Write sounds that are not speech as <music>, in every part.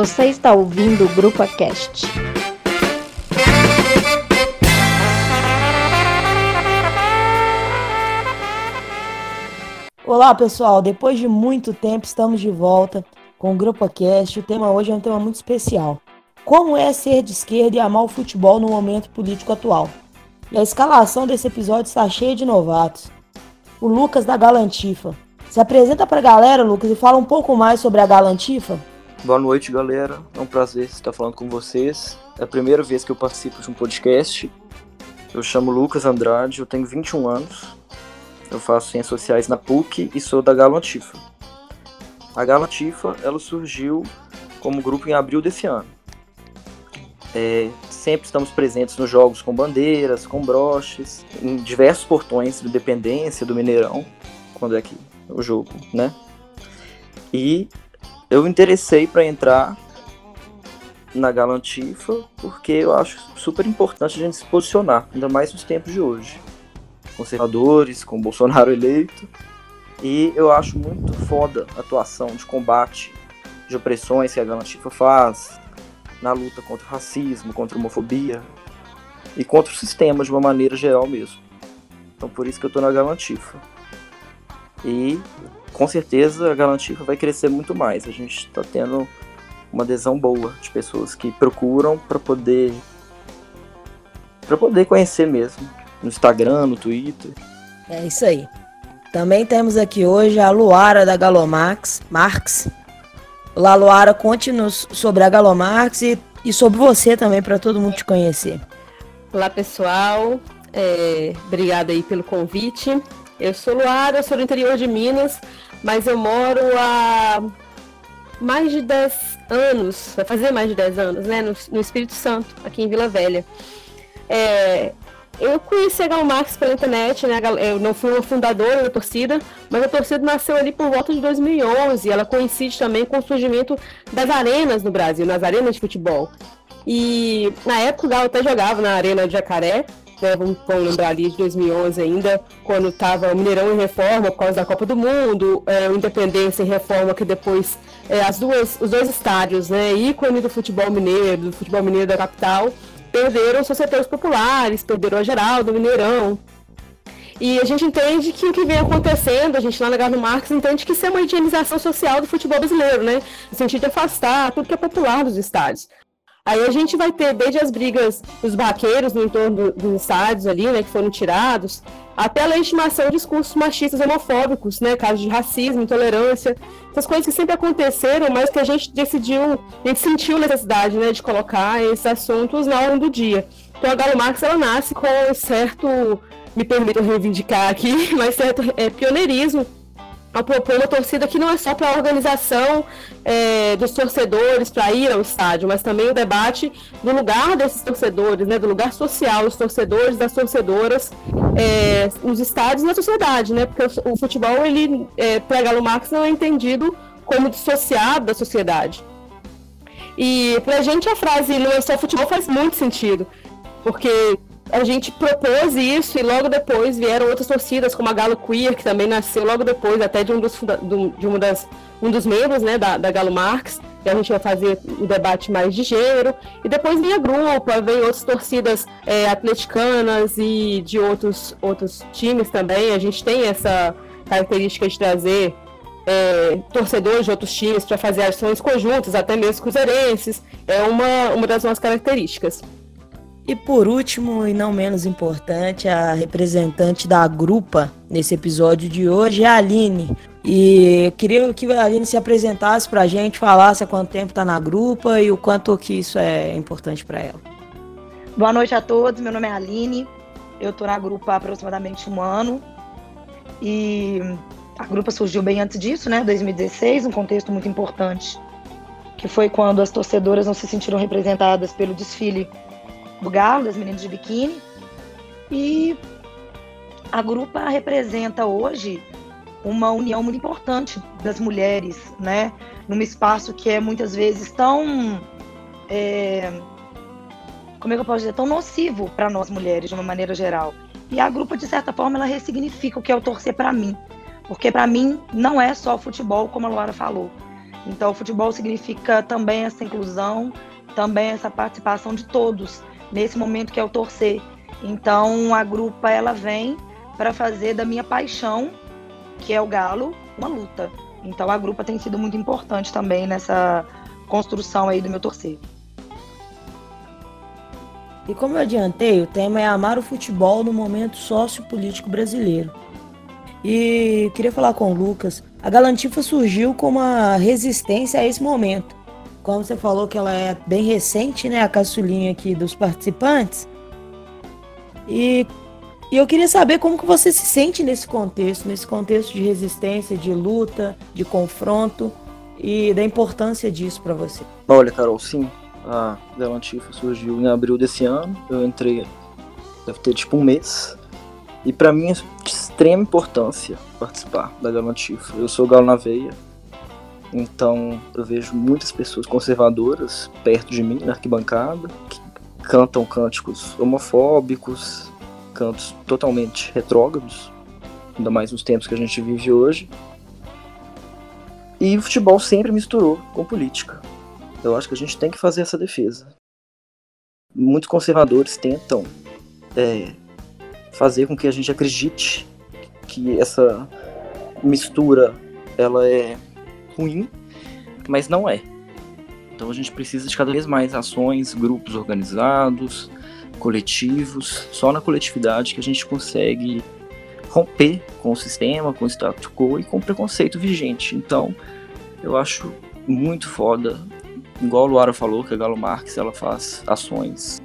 Você está ouvindo o Grupo Cast. Olá pessoal, depois de muito tempo estamos de volta com o Grupo Cast. O tema hoje é um tema muito especial. Como é ser de esquerda e amar o futebol no momento político atual? E a escalação desse episódio está cheia de novatos. O Lucas da Galantifa. Se apresenta para a galera, Lucas, e fala um pouco mais sobre a Galantifa. Boa noite, galera. É um prazer estar falando com vocês. É a primeira vez que eu participo de um podcast. Eu chamo Lucas Andrade, eu tenho 21 anos. Eu faço ciências sociais na PUC e sou da Galantifa. A Galatifa ela surgiu como grupo em abril desse ano. É, sempre estamos presentes nos jogos com bandeiras, com broches, em diversos portões de Independência, do Mineirão, quando é que o jogo, né? E eu interessei para entrar na Galantifa porque eu acho super importante a gente se posicionar, ainda mais nos tempos de hoje. Conservadores, com Bolsonaro eleito, e eu acho muito foda a atuação de combate de opressões que a Galantifa faz na luta contra o racismo, contra a homofobia e contra o sistema de uma maneira geral mesmo. Então por isso que eu tô na Galantifa. E com certeza a Galantifa vai crescer muito mais. A gente está tendo uma adesão boa de pessoas que procuram para poder para poder conhecer mesmo no Instagram, no Twitter. É isso aí. Também temos aqui hoje a Luara da Galomax, Marx. Olá, Luara, conte-nos sobre a Galomax e, e sobre você também, para todo mundo te conhecer. Olá, pessoal. É, obrigada aí pelo convite. Eu sou Luara, eu sou do interior de Minas, mas eu moro há mais de 10 anos, vai fazer mais de 10 anos, né, no, no Espírito Santo, aqui em Vila Velha. É, eu conheci a Gal Marques pela internet, né? Eu não fui uma fundadora da torcida, mas a torcida nasceu ali por volta de 2011. Ela coincide também com o surgimento das arenas no Brasil, nas arenas de futebol. E na época o Galo até jogava na Arena de Jacaré, né? Vamos, vamos lembrar ali de 2011 ainda, quando estava o Mineirão em reforma por causa da Copa do Mundo, é, o Independência em reforma, que depois é, as duas, os dois estádios, né? ícone do futebol mineiro, do futebol mineiro da capital perderam os setores populares, perderam a geral do Mineirão. E a gente entende que o que vem acontecendo, a gente lá na Galo Marx entende que isso é uma higienização social do futebol brasileiro, né? No sentido de afastar tudo que é popular dos estádios. Aí a gente vai ter desde as brigas dos vaqueiros no entorno dos estádios ali, né, que foram tirados, até a legitimação de discursos machistas homofóbicos, né, casos de racismo, intolerância, essas coisas que sempre aconteceram, mas que a gente decidiu, a gente sentiu necessidade, né, de colocar esses assuntos na ordem do dia. Então a Galo Marx, ela nasce com certo, me permitam reivindicar aqui, <laughs> mas certo é, pioneirismo a propor uma torcida que não é só para a organização é, dos torcedores para ir ao estádio, mas também o debate do lugar desses torcedores, né, do lugar social dos torcedores, das torcedoras, é, nos estádios na sociedade, né, porque o, o futebol, ele, é, para Galo Marx, não é entendido como dissociado da sociedade. E para a gente a frase não é só futebol faz muito sentido, porque a gente propôs isso e logo depois vieram outras torcidas, como a Galo Queer, que também nasceu logo depois, até de um dos, de uma das, um dos membros né, da, da Galo Marx, e a gente vai fazer um debate mais de gênero. E depois vem a grupo, vem outras torcidas é, atleticanas e de outros, outros times também. A gente tem essa característica de trazer é, torcedores de outros times para fazer ações conjuntas, até mesmo cruzeirenses. É uma, uma das nossas características. E por último, e não menos importante, a representante da grupa nesse episódio de hoje é a Aline. E eu queria que a Aline se apresentasse para a gente, falasse há quanto tempo está na grupa e o quanto que isso é importante para ela. Boa noite a todos, meu nome é Aline, eu estou na grupa há aproximadamente um ano e a grupa surgiu bem antes disso, né, 2016, um contexto muito importante, que foi quando as torcedoras não se sentiram representadas pelo desfile do Galo, das meninas de biquíni. E a grupa representa hoje uma união muito importante das mulheres, né? Num espaço que é muitas vezes tão. É, como é que eu posso dizer? Tão nocivo para nós mulheres, de uma maneira geral. E a grupa, de certa forma, ela ressignifica o que é o torcer para mim. Porque para mim não é só futebol, como a Laura falou. Então, o futebol significa também essa inclusão, também essa participação de todos nesse momento que é o torcer. Então, a grupa ela vem para fazer da minha paixão, que é o galo, uma luta. Então, a grupa tem sido muito importante também nessa construção aí do meu torcer. E como eu adiantei, o tema é amar o futebol no momento sociopolítico brasileiro. E queria falar com o Lucas. A Galantifa surgiu com uma resistência a esse momento. Como você falou que ela é bem recente, né, a caçulinha aqui dos participantes. E, e eu queria saber como que você se sente nesse contexto, nesse contexto de resistência, de luta, de confronto e da importância disso para você. Olha, Carol, sim, a Galantifa surgiu em abril desse ano. Eu entrei, deve ter tipo um mês. E para mim é de extrema importância participar da Galantifa. Eu sou galo na veia, então eu vejo muitas pessoas conservadoras perto de mim na arquibancada que cantam cânticos homofóbicos, cantos totalmente retrógrados, ainda mais nos tempos que a gente vive hoje. E o futebol sempre misturou com política. Eu acho que a gente tem que fazer essa defesa. Muitos conservadores tentam é, fazer com que a gente acredite que essa mistura ela é ruim, mas não é. Então a gente precisa de cada vez mais ações, grupos organizados, coletivos. Só na coletividade que a gente consegue romper com o sistema, com o status quo e com o preconceito vigente. Então eu acho muito foda igual a Luara falou, que a Galo Marques ela faz ações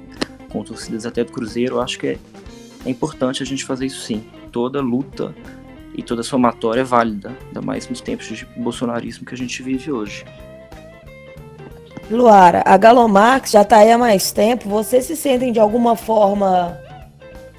com torcidas até do Cruzeiro, eu acho que é, é importante a gente fazer isso sim. Toda luta e toda somatória é válida, ainda mais nos tempos de bolsonarismo que a gente vive hoje. Luara, a Galo Marques já está aí há mais tempo. Vocês se sentem de alguma forma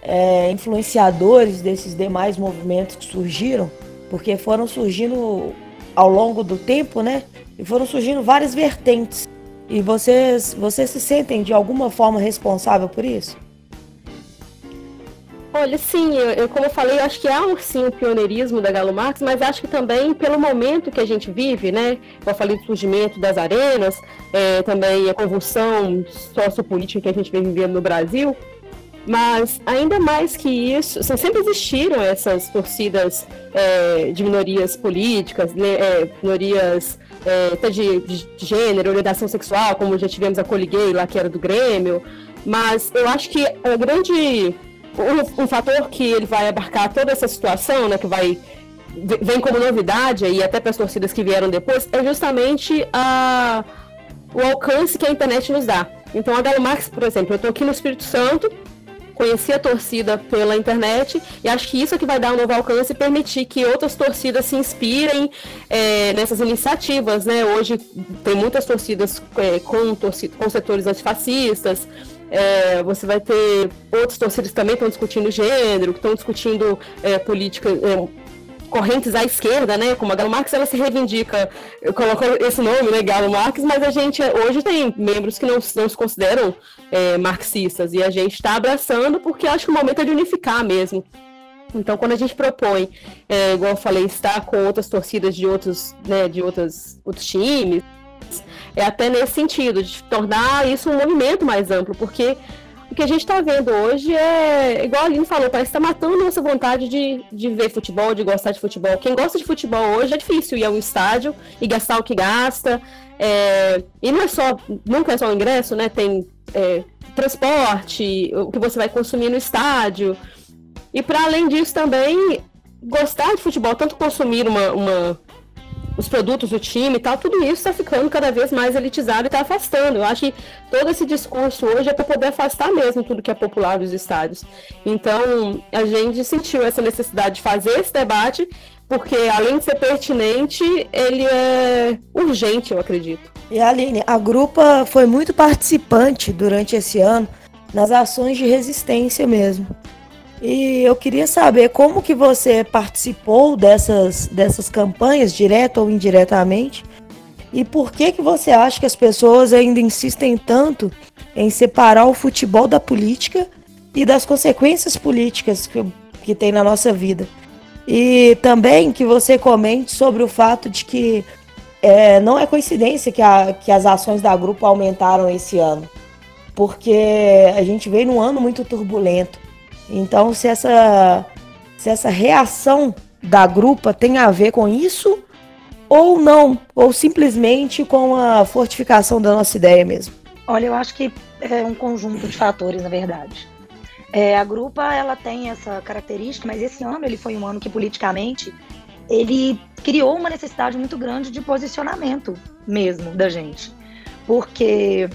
é, influenciadores desses demais movimentos que surgiram? Porque foram surgindo ao longo do tempo, né? E foram surgindo várias vertentes. E vocês, vocês se sentem de alguma forma responsável por isso? Olha, sim, eu, eu, como eu falei, acho que há um sim o pioneirismo da Galo Marx, mas acho que também pelo momento que a gente vive, né? Eu falei do surgimento das arenas, é, também a convulsão sociopolítica que a gente vem vivendo no Brasil, mas ainda mais que isso, sempre existiram essas torcidas é, de minorias políticas, né, é, minorias é, até de, de, gênero, orientação sexual, como já tivemos a Coliguei lá, que era do Grêmio. Mas eu acho que o grande. Um, um, fator que ele vai abarcar toda essa situação, né, que vai vem como novidade aí até para as torcidas que vieram depois, é justamente a, o alcance que a internet nos dá. Então a Galo Max, por exemplo, eu estou aqui no Espírito Santo, conhecer a torcida pela internet e acho que isso é que vai dar um novo alcance e permitir que outras torcidas se inspirem é, nessas iniciativas, né? Hoje tem muitas torcidas é, com, torcida, com setores antifascistas, é, você vai ter outras torcidas também estão discutindo gênero, estão discutindo é, política, é, correntes à esquerda, né? Como a Galo Marx, ela se reivindica, colocou esse nome, né, Galo Marx, mas a gente hoje tem membros que não, não se consideram é, marxistas e a gente está abraçando porque acho que o momento é de unificar mesmo. Então, quando a gente propõe, é, igual eu falei, estar com outras torcidas de outros, né, de outros, outros times, é até nesse sentido, de tornar isso um movimento mais amplo, porque o que a gente está vendo hoje é, igual a Aline falou, parece que está matando nossa vontade de, de ver futebol, de gostar de futebol. Quem gosta de futebol hoje é difícil ir a um estádio e gastar o que gasta. É, e não é só, nunca é só o ingresso, né? Tem é, transporte, o que você vai consumir no estádio. E para além disso também, gostar de futebol, tanto consumir uma, uma os produtos do time e tal, tudo isso está ficando cada vez mais elitizado e está afastando. Eu acho que todo esse discurso hoje é para poder afastar mesmo tudo que é popular dos estádios. Então, a gente sentiu essa necessidade de fazer esse debate, porque além de ser pertinente, ele é urgente, eu acredito. E Aline, a grupa foi muito participante durante esse ano nas ações de resistência mesmo. E eu queria saber como que você participou dessas, dessas campanhas, direto ou indiretamente, e por que que você acha que as pessoas ainda insistem tanto em separar o futebol da política e das consequências políticas que, que tem na nossa vida. E também que você comente sobre o fato de que é, não é coincidência que, a, que as ações da grupo aumentaram esse ano, porque a gente veio num ano muito turbulento. Então, se essa, se essa reação da grupa tem a ver com isso ou não, ou simplesmente com a fortificação da nossa ideia mesmo. Olha, eu acho que é um conjunto de fatores, na verdade. É, a grupa ela tem essa característica, mas esse ano ele foi um ano que politicamente ele criou uma necessidade muito grande de posicionamento mesmo da gente, porque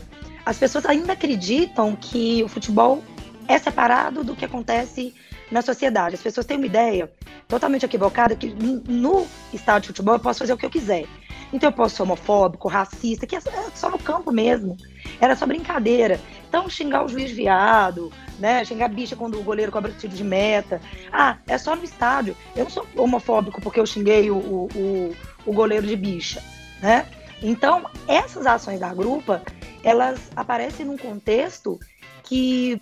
as pessoas ainda acreditam que o futebol é separado do que acontece na sociedade. As pessoas têm uma ideia totalmente equivocada que no estádio de futebol eu posso fazer o que eu quiser. Então eu posso ser homofóbico, racista, que é só no campo mesmo. Era só brincadeira. Então xingar o juiz viado, né? Xingar bicha quando o goleiro cobra tiro de meta. Ah, é só no estádio. Eu não sou homofóbico porque eu xinguei o, o, o goleiro de bicha, né? Então, essas ações da grupa, elas aparecem num contexto que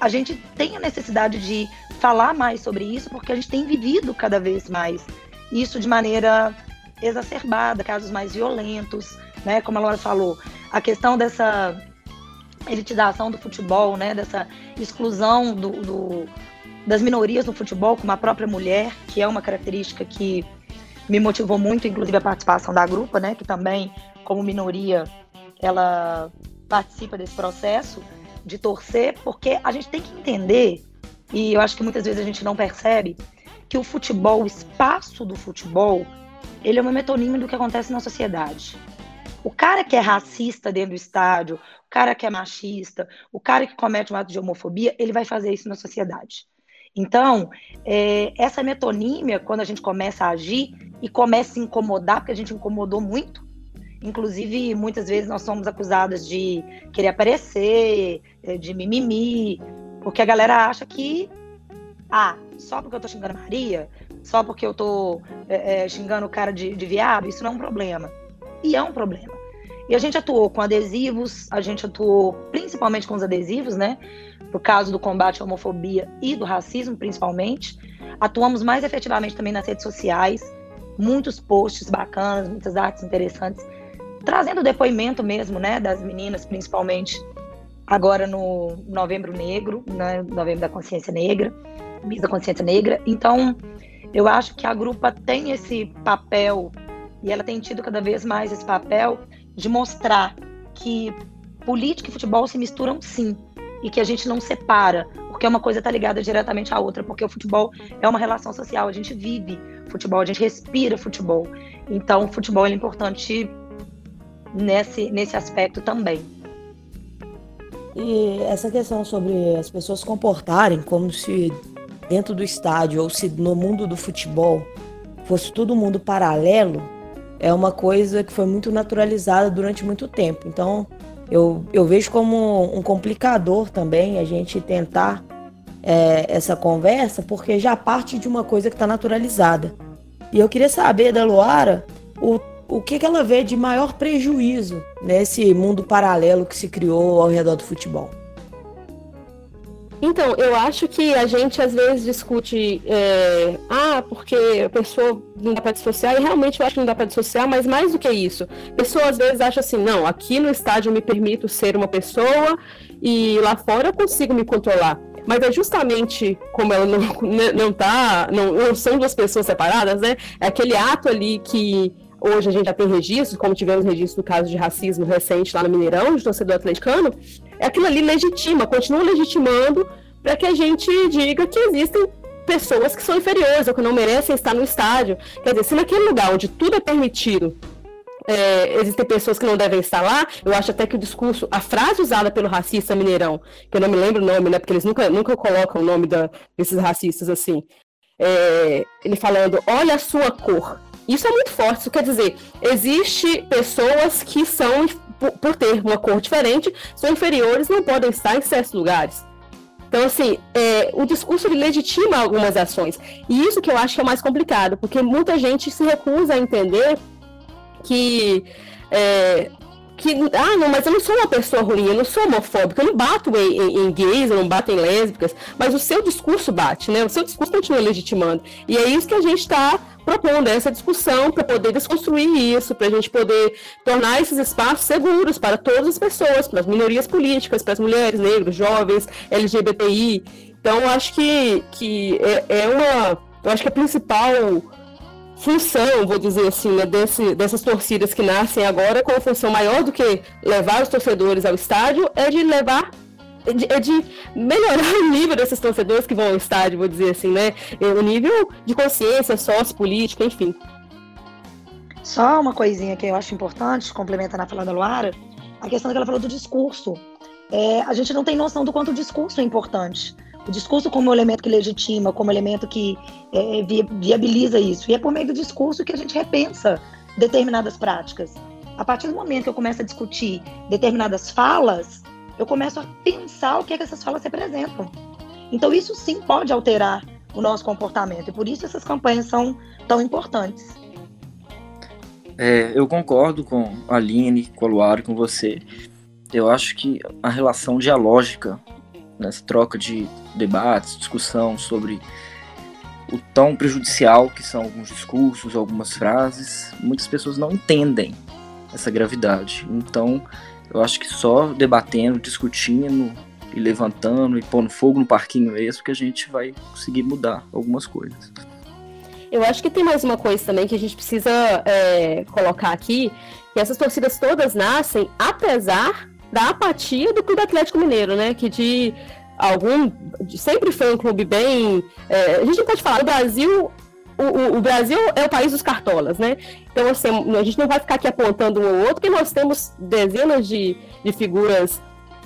a gente tem a necessidade de falar mais sobre isso, porque a gente tem vivido cada vez mais isso de maneira exacerbada, casos mais violentos, né? Como a Laura falou, a questão dessa elitização do futebol, né? Dessa exclusão do, do, das minorias no futebol, como a própria mulher, que é uma característica que me motivou muito, inclusive a participação da grupa, né? Que também, como minoria, ela participa desse processo de torcer, porque a gente tem que entender, e eu acho que muitas vezes a gente não percebe, que o futebol, o espaço do futebol, ele é uma metonímia do que acontece na sociedade. O cara que é racista dentro do estádio, o cara que é machista, o cara que comete um ato de homofobia, ele vai fazer isso na sociedade. Então, é, essa metonímia, quando a gente começa a agir e começa a incomodar, porque a gente incomodou muito, Inclusive, muitas vezes nós somos acusadas de querer aparecer, eh, de mimimi, porque a galera acha que, ah, só porque eu tô xingando Maria, só porque eu tô é, é, xingando o cara de, de viado, isso não é um problema. E é um problema. E a gente atuou com adesivos, a gente atuou principalmente com os adesivos, né? Por causa do combate à homofobia e do racismo, principalmente. Atuamos mais efetivamente também nas redes sociais, muitos posts bacanas, muitas artes interessantes trazendo depoimento mesmo, né, das meninas, principalmente agora no Novembro Negro, né, Novembro da Consciência Negra, mês da Consciência Negra. Então, eu acho que a grupa tem esse papel e ela tem tido cada vez mais esse papel de mostrar que política e futebol se misturam sim e que a gente não separa, porque uma coisa está ligada diretamente à outra, porque o futebol é uma relação social, a gente vive futebol, a gente respira futebol. Então, o futebol é importante nesse, nesse aspecto também. E essa questão sobre as pessoas comportarem como se dentro do estádio ou se no mundo do futebol fosse todo mundo paralelo, é uma coisa que foi muito naturalizada durante muito tempo. Então, eu, eu vejo como um complicador também a gente tentar é, essa conversa, porque já parte de uma coisa que está naturalizada. E eu queria saber da Luara o o que, que ela vê de maior prejuízo nesse mundo paralelo que se criou ao redor do futebol? Então, eu acho que a gente às vezes discute, é, ah, porque a pessoa não dá para dissociar, e realmente eu acho que não dá para dissociar, mas mais do que isso, a pessoa às vezes acha assim, não, aqui no estádio eu me permito ser uma pessoa e lá fora eu consigo me controlar. Mas é justamente como ela não, <laughs> não tá, não, não são duas pessoas separadas, né? É aquele ato ali que hoje a gente já tem registros, como tivemos registro do caso de racismo recente lá no Mineirão, de torcedor atleticano, é aquilo ali legitima, continua legitimando para que a gente diga que existem pessoas que são inferiores ou que não merecem estar no estádio. Quer dizer, se naquele lugar onde tudo é permitido, é, existem pessoas que não devem estar lá, eu acho até que o discurso, a frase usada pelo racista Mineirão, que eu não me lembro o nome, né, porque eles nunca, nunca colocam o nome da, desses racistas assim, é, ele falando, olha a sua cor, isso é muito forte. Isso quer dizer, existe pessoas que são, por ter uma cor diferente, são inferiores, não podem estar em certos lugares. Então, assim, é, o discurso legitima algumas ações. E isso que eu acho que é mais complicado, porque muita gente se recusa a entender que é, que, ah, não, mas eu não sou uma pessoa ruim, eu não sou homofóbica, eu não bato em, em, em, gays, eu não bato em lésbicas, mas o seu discurso bate, né? O seu discurso continua legitimando. E é isso que a gente está propondo essa discussão para poder desconstruir isso, para a gente poder tornar esses espaços seguros para todas as pessoas, para as minorias políticas, para as mulheres, negros, jovens, LGBTI. Então, acho que, que é, é uma. Eu acho que a principal função, vou dizer assim, né, desse, dessas torcidas que nascem agora, com uma função maior do que levar os torcedores ao estádio, é de levar é de melhorar <laughs> o nível desses torcedores que vão ao estádio, vou dizer assim, né? O nível de consciência sociopolítica, enfim. Só uma coisinha que eu acho importante, complementando a fala da Luara, a questão que ela falou do discurso. É, a gente não tem noção do quanto o discurso é importante. O discurso como elemento que legitima, como elemento que é, viabiliza isso. E é por meio do discurso que a gente repensa determinadas práticas. A partir do momento que eu começo a discutir determinadas falas, eu começo a pensar o que é que essas falas representam. Então isso sim pode alterar o nosso comportamento e por isso essas campanhas são tão importantes. É, eu concordo com a Aline, com a Luara, com você. Eu acho que a relação dialógica nessa troca de debates, discussão sobre o tão prejudicial que são alguns discursos, algumas frases, muitas pessoas não entendem essa gravidade. Então, eu acho que só debatendo, discutindo e levantando e pondo fogo no parquinho mesmo que a gente vai conseguir mudar algumas coisas. Eu acho que tem mais uma coisa também que a gente precisa é, colocar aqui, que essas torcidas todas nascem apesar da apatia do Clube Atlético Mineiro, né? Que de algum. sempre foi um clube bem. É, a gente pode falar, o Brasil o, o, Brasil é o país dos cartolas, né? Então, assim, a gente não vai ficar aqui apontando um ou outro, porque nós temos dezenas de, de figuras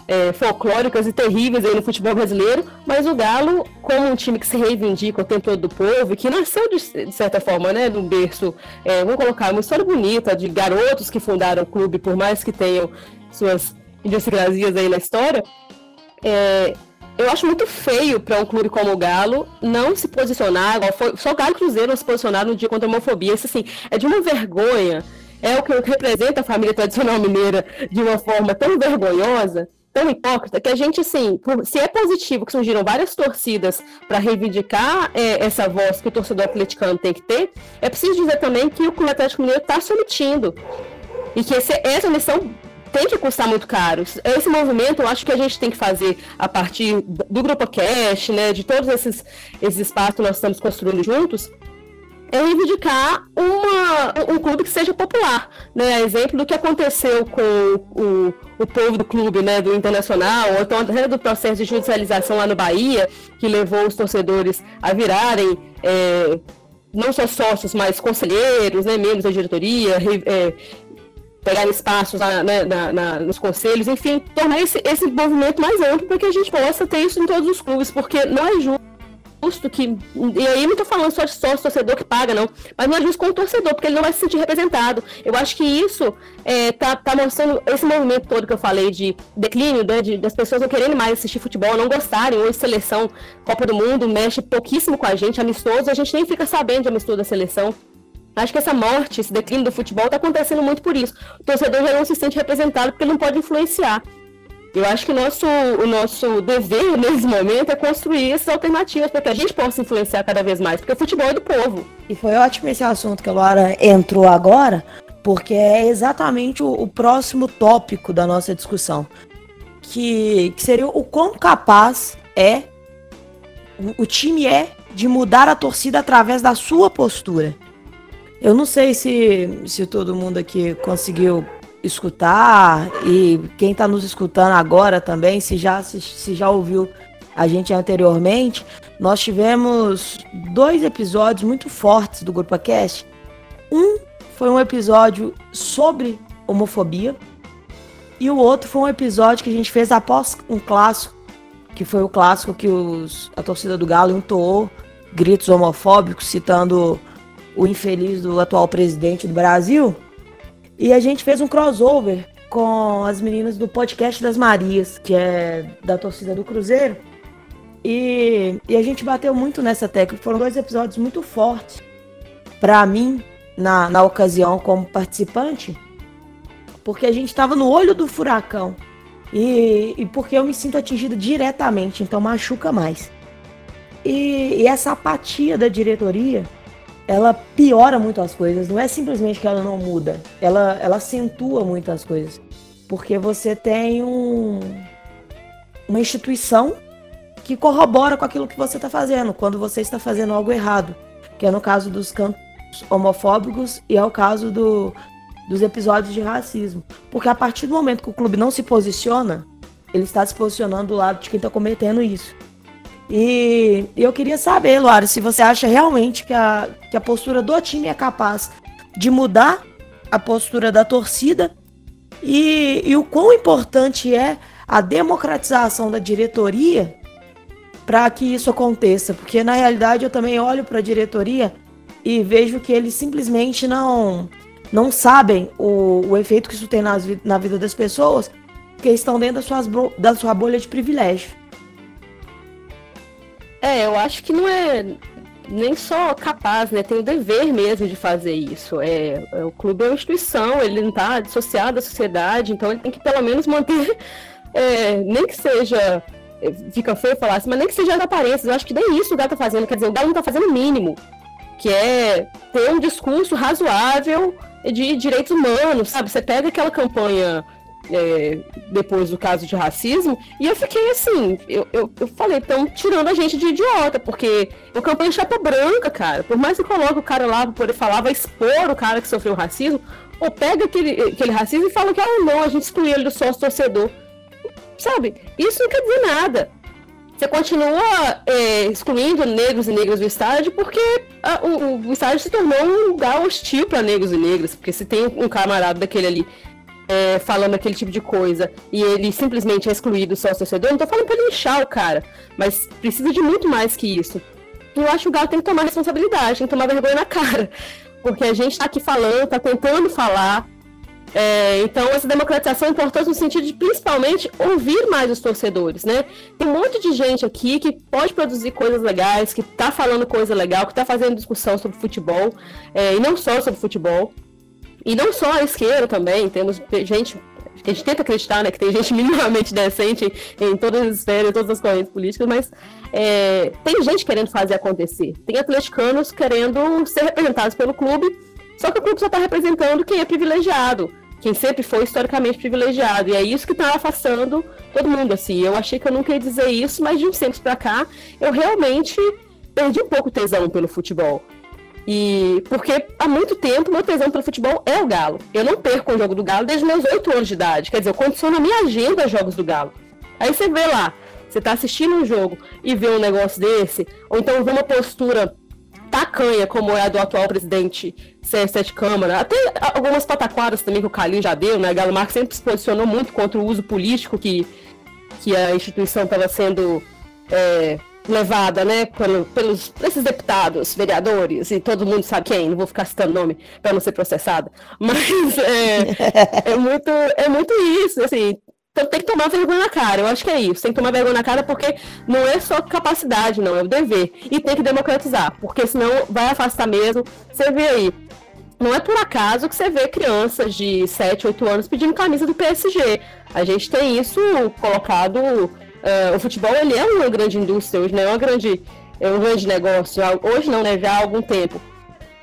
é, folclóricas e terríveis aí no futebol brasileiro, mas o Galo, como um time que se reivindica o tempo todo do povo, que nasceu de, de certa forma, né, num berço, é, vamos colocar uma história bonita de garotos que fundaram o clube, por mais que tenham suas idiosincrasias aí na história, é, eu acho muito feio para um clube como o Galo não se posicionar, só o Galo Cruzeiro não se posicionaram no dia contra a homofobia. Isso assim, é de uma vergonha. É o que representa a família tradicional mineira de uma forma tão vergonhosa, tão hipócrita, que a gente, assim, se é positivo que surgiram várias torcidas para reivindicar é, essa voz que o torcedor atleticano tem que ter, é preciso dizer também que o Clube Atlético Mineiro está se omitindo. E que esse, essa missão tem que custar muito caro. Esse movimento eu acho que a gente tem que fazer a partir do Grupo Cash, né, de todos esses, esses espaços que nós estamos construindo juntos, é reivindicar uma, um clube que seja popular, né? Exemplo do que aconteceu com o, o povo do clube, né? Do Internacional, ou então até do processo de judicialização lá no Bahia, que levou os torcedores a virarem é, não só sócios, mas conselheiros, né? Membros da diretoria, é, pegar espaços na, né, na, na, nos conselhos, enfim, tornar esse, esse movimento mais amplo para que a gente possa ter isso em todos os clubes, porque não é justo que. E aí não estou falando só de sócio torcedor que paga, não. Mas não é justo com o torcedor, porque ele não vai se sentir representado. Eu acho que isso é, tá, tá mostrando esse movimento todo que eu falei de declínio, né, de, das pessoas não querendo mais assistir futebol, não gostarem. Hoje, seleção, Copa do Mundo, mexe pouquíssimo com a gente, amistoso, a gente nem fica sabendo de amistoso da seleção. Acho que essa morte, esse declínio do futebol está acontecendo muito por isso. O torcedor já não se sente representado porque não pode influenciar. Eu acho que o nosso, o nosso dever nesse momento é construir essas alternativas para que a gente possa influenciar cada vez mais, porque o futebol é do povo. E foi ótimo esse assunto que a Laura entrou agora, porque é exatamente o, o próximo tópico da nossa discussão, que, que seria o quão capaz é o, o time é de mudar a torcida através da sua postura. Eu não sei se, se todo mundo aqui conseguiu escutar e quem está nos escutando agora também, se já, se, se já ouviu a gente anteriormente, nós tivemos dois episódios muito fortes do Grupo Cast. Um foi um episódio sobre homofobia e o outro foi um episódio que a gente fez após um clássico, que foi o clássico que os, a torcida do Galo entoou gritos homofóbicos, citando o infeliz do atual presidente do Brasil. E a gente fez um crossover com as meninas do podcast das Marias, que é da torcida do Cruzeiro. E, e a gente bateu muito nessa técnica. Foram dois episódios muito fortes para mim, na, na ocasião, como participante, porque a gente estava no olho do furacão. E, e porque eu me sinto atingida diretamente, então machuca mais. E, e essa apatia da diretoria ela piora muito as coisas. Não é simplesmente que ela não muda, ela, ela acentua muito as coisas. Porque você tem um, uma instituição que corrobora com aquilo que você está fazendo, quando você está fazendo algo errado. Que é no caso dos cantos homofóbicos e é o caso do, dos episódios de racismo. Porque a partir do momento que o clube não se posiciona, ele está se posicionando do lado de quem está cometendo isso. E eu queria saber, Luara, se você acha realmente que a, que a postura do time é capaz de mudar a postura da torcida e, e o quão importante é a democratização da diretoria para que isso aconteça. Porque na realidade eu também olho para a diretoria e vejo que eles simplesmente não não sabem o, o efeito que isso tem nas, na vida das pessoas, porque estão dentro das suas, da sua bolha de privilégio. É, eu acho que não é nem só capaz, né? Tem o dever mesmo de fazer isso. É, é o clube é uma instituição, ele não está dissociado da sociedade, então ele tem que pelo menos manter, <laughs> é, nem que seja. É, fica feio falar assim, mas nem que seja as aparências. Eu acho que nem isso o Galo tá fazendo. Quer dizer, o Galo não tá fazendo o mínimo, que é ter um discurso razoável de direitos humanos, sabe? Você pega aquela campanha é, depois do caso de racismo, e eu fiquei assim, eu, eu, eu falei, estão tirando a gente de idiota, porque o campanha chapa branca, cara. Por mais que coloque o cara lá pra poder falar, vai expor o cara que sofreu racismo, ou pega aquele, aquele racismo e fala que, ah, não, a gente excluiu ele do sócio torcedor. Sabe? Isso não quer dizer nada. Você continua é, excluindo negros e negras do estádio porque a, o, o, estádio se tornou um lugar hostil para negros e negras. Porque se tem um camarada daquele ali é, falando aquele tipo de coisa e ele simplesmente é excluído só torcedor, não tô falando pra ele inchar o cara, mas precisa de muito mais que isso. Eu acho que o Galo tem que tomar responsabilidade, tem que tomar vergonha na cara. <laughs> Porque a gente tá aqui falando, tá tentando falar. É, então, essa democratização é importante no sentido de, principalmente, ouvir mais os torcedores, né? Tem um monte de gente aqui que pode produzir coisas legais, que tá falando coisa legal, que tá fazendo discussão sobre futebol, é, e não só sobre futebol. E não só a esquerda também, temos gente que a gente tenta acreditar, né, que tem gente <laughs> minimamente decente em todas as esferas, em todas as correntes políticas, mas é, tem gente querendo fazer acontecer. Tem atleticanos querendo ser representados pelo clube, só que o clube só está representando quem é privilegiado, quem sempre foi historicamente privilegiado. E é isso que está afastando todo mundo, assim. Eu achei que eu nunca ia dizer isso, mas de uns tempos para cá, eu realmente perdi um pouco tesão pelo futebol. E porque há muito tempo meu tesão pelo futebol é o Galo. Eu não perco o jogo do Galo desde meus oito anos de idade. Quer dizer, eu condiciono a minha agenda aos jogos do Galo. Aí você vê lá, você tá assistindo um jogo e vê um negócio desse, ou então vê uma postura tacanha, como é a do atual presidente CS7 Câmara, até algumas pataquadas também que o Calil já deu, né? Galo Marques sempre se posicionou muito contra o uso político que, que a instituição estava sendo é, levada, né, pelo, pelos esses deputados, vereadores e todo mundo sabe quem. Não vou ficar citando nome para não ser processada, <laughs> mas é, é muito é muito isso, assim. Então tem que tomar vergonha na cara, eu acho que é isso. Tem que tomar vergonha na cara porque não é só capacidade, não, é o dever. E tem que democratizar, porque senão vai afastar mesmo. Você vê aí, não é por acaso que você vê crianças de 7, 8 anos pedindo camisa do PSG. A gente tem isso colocado Uh, o futebol ele é uma grande indústria hoje, né? É uma grande, é um grande negócio. Hoje não, né? Já há algum tempo.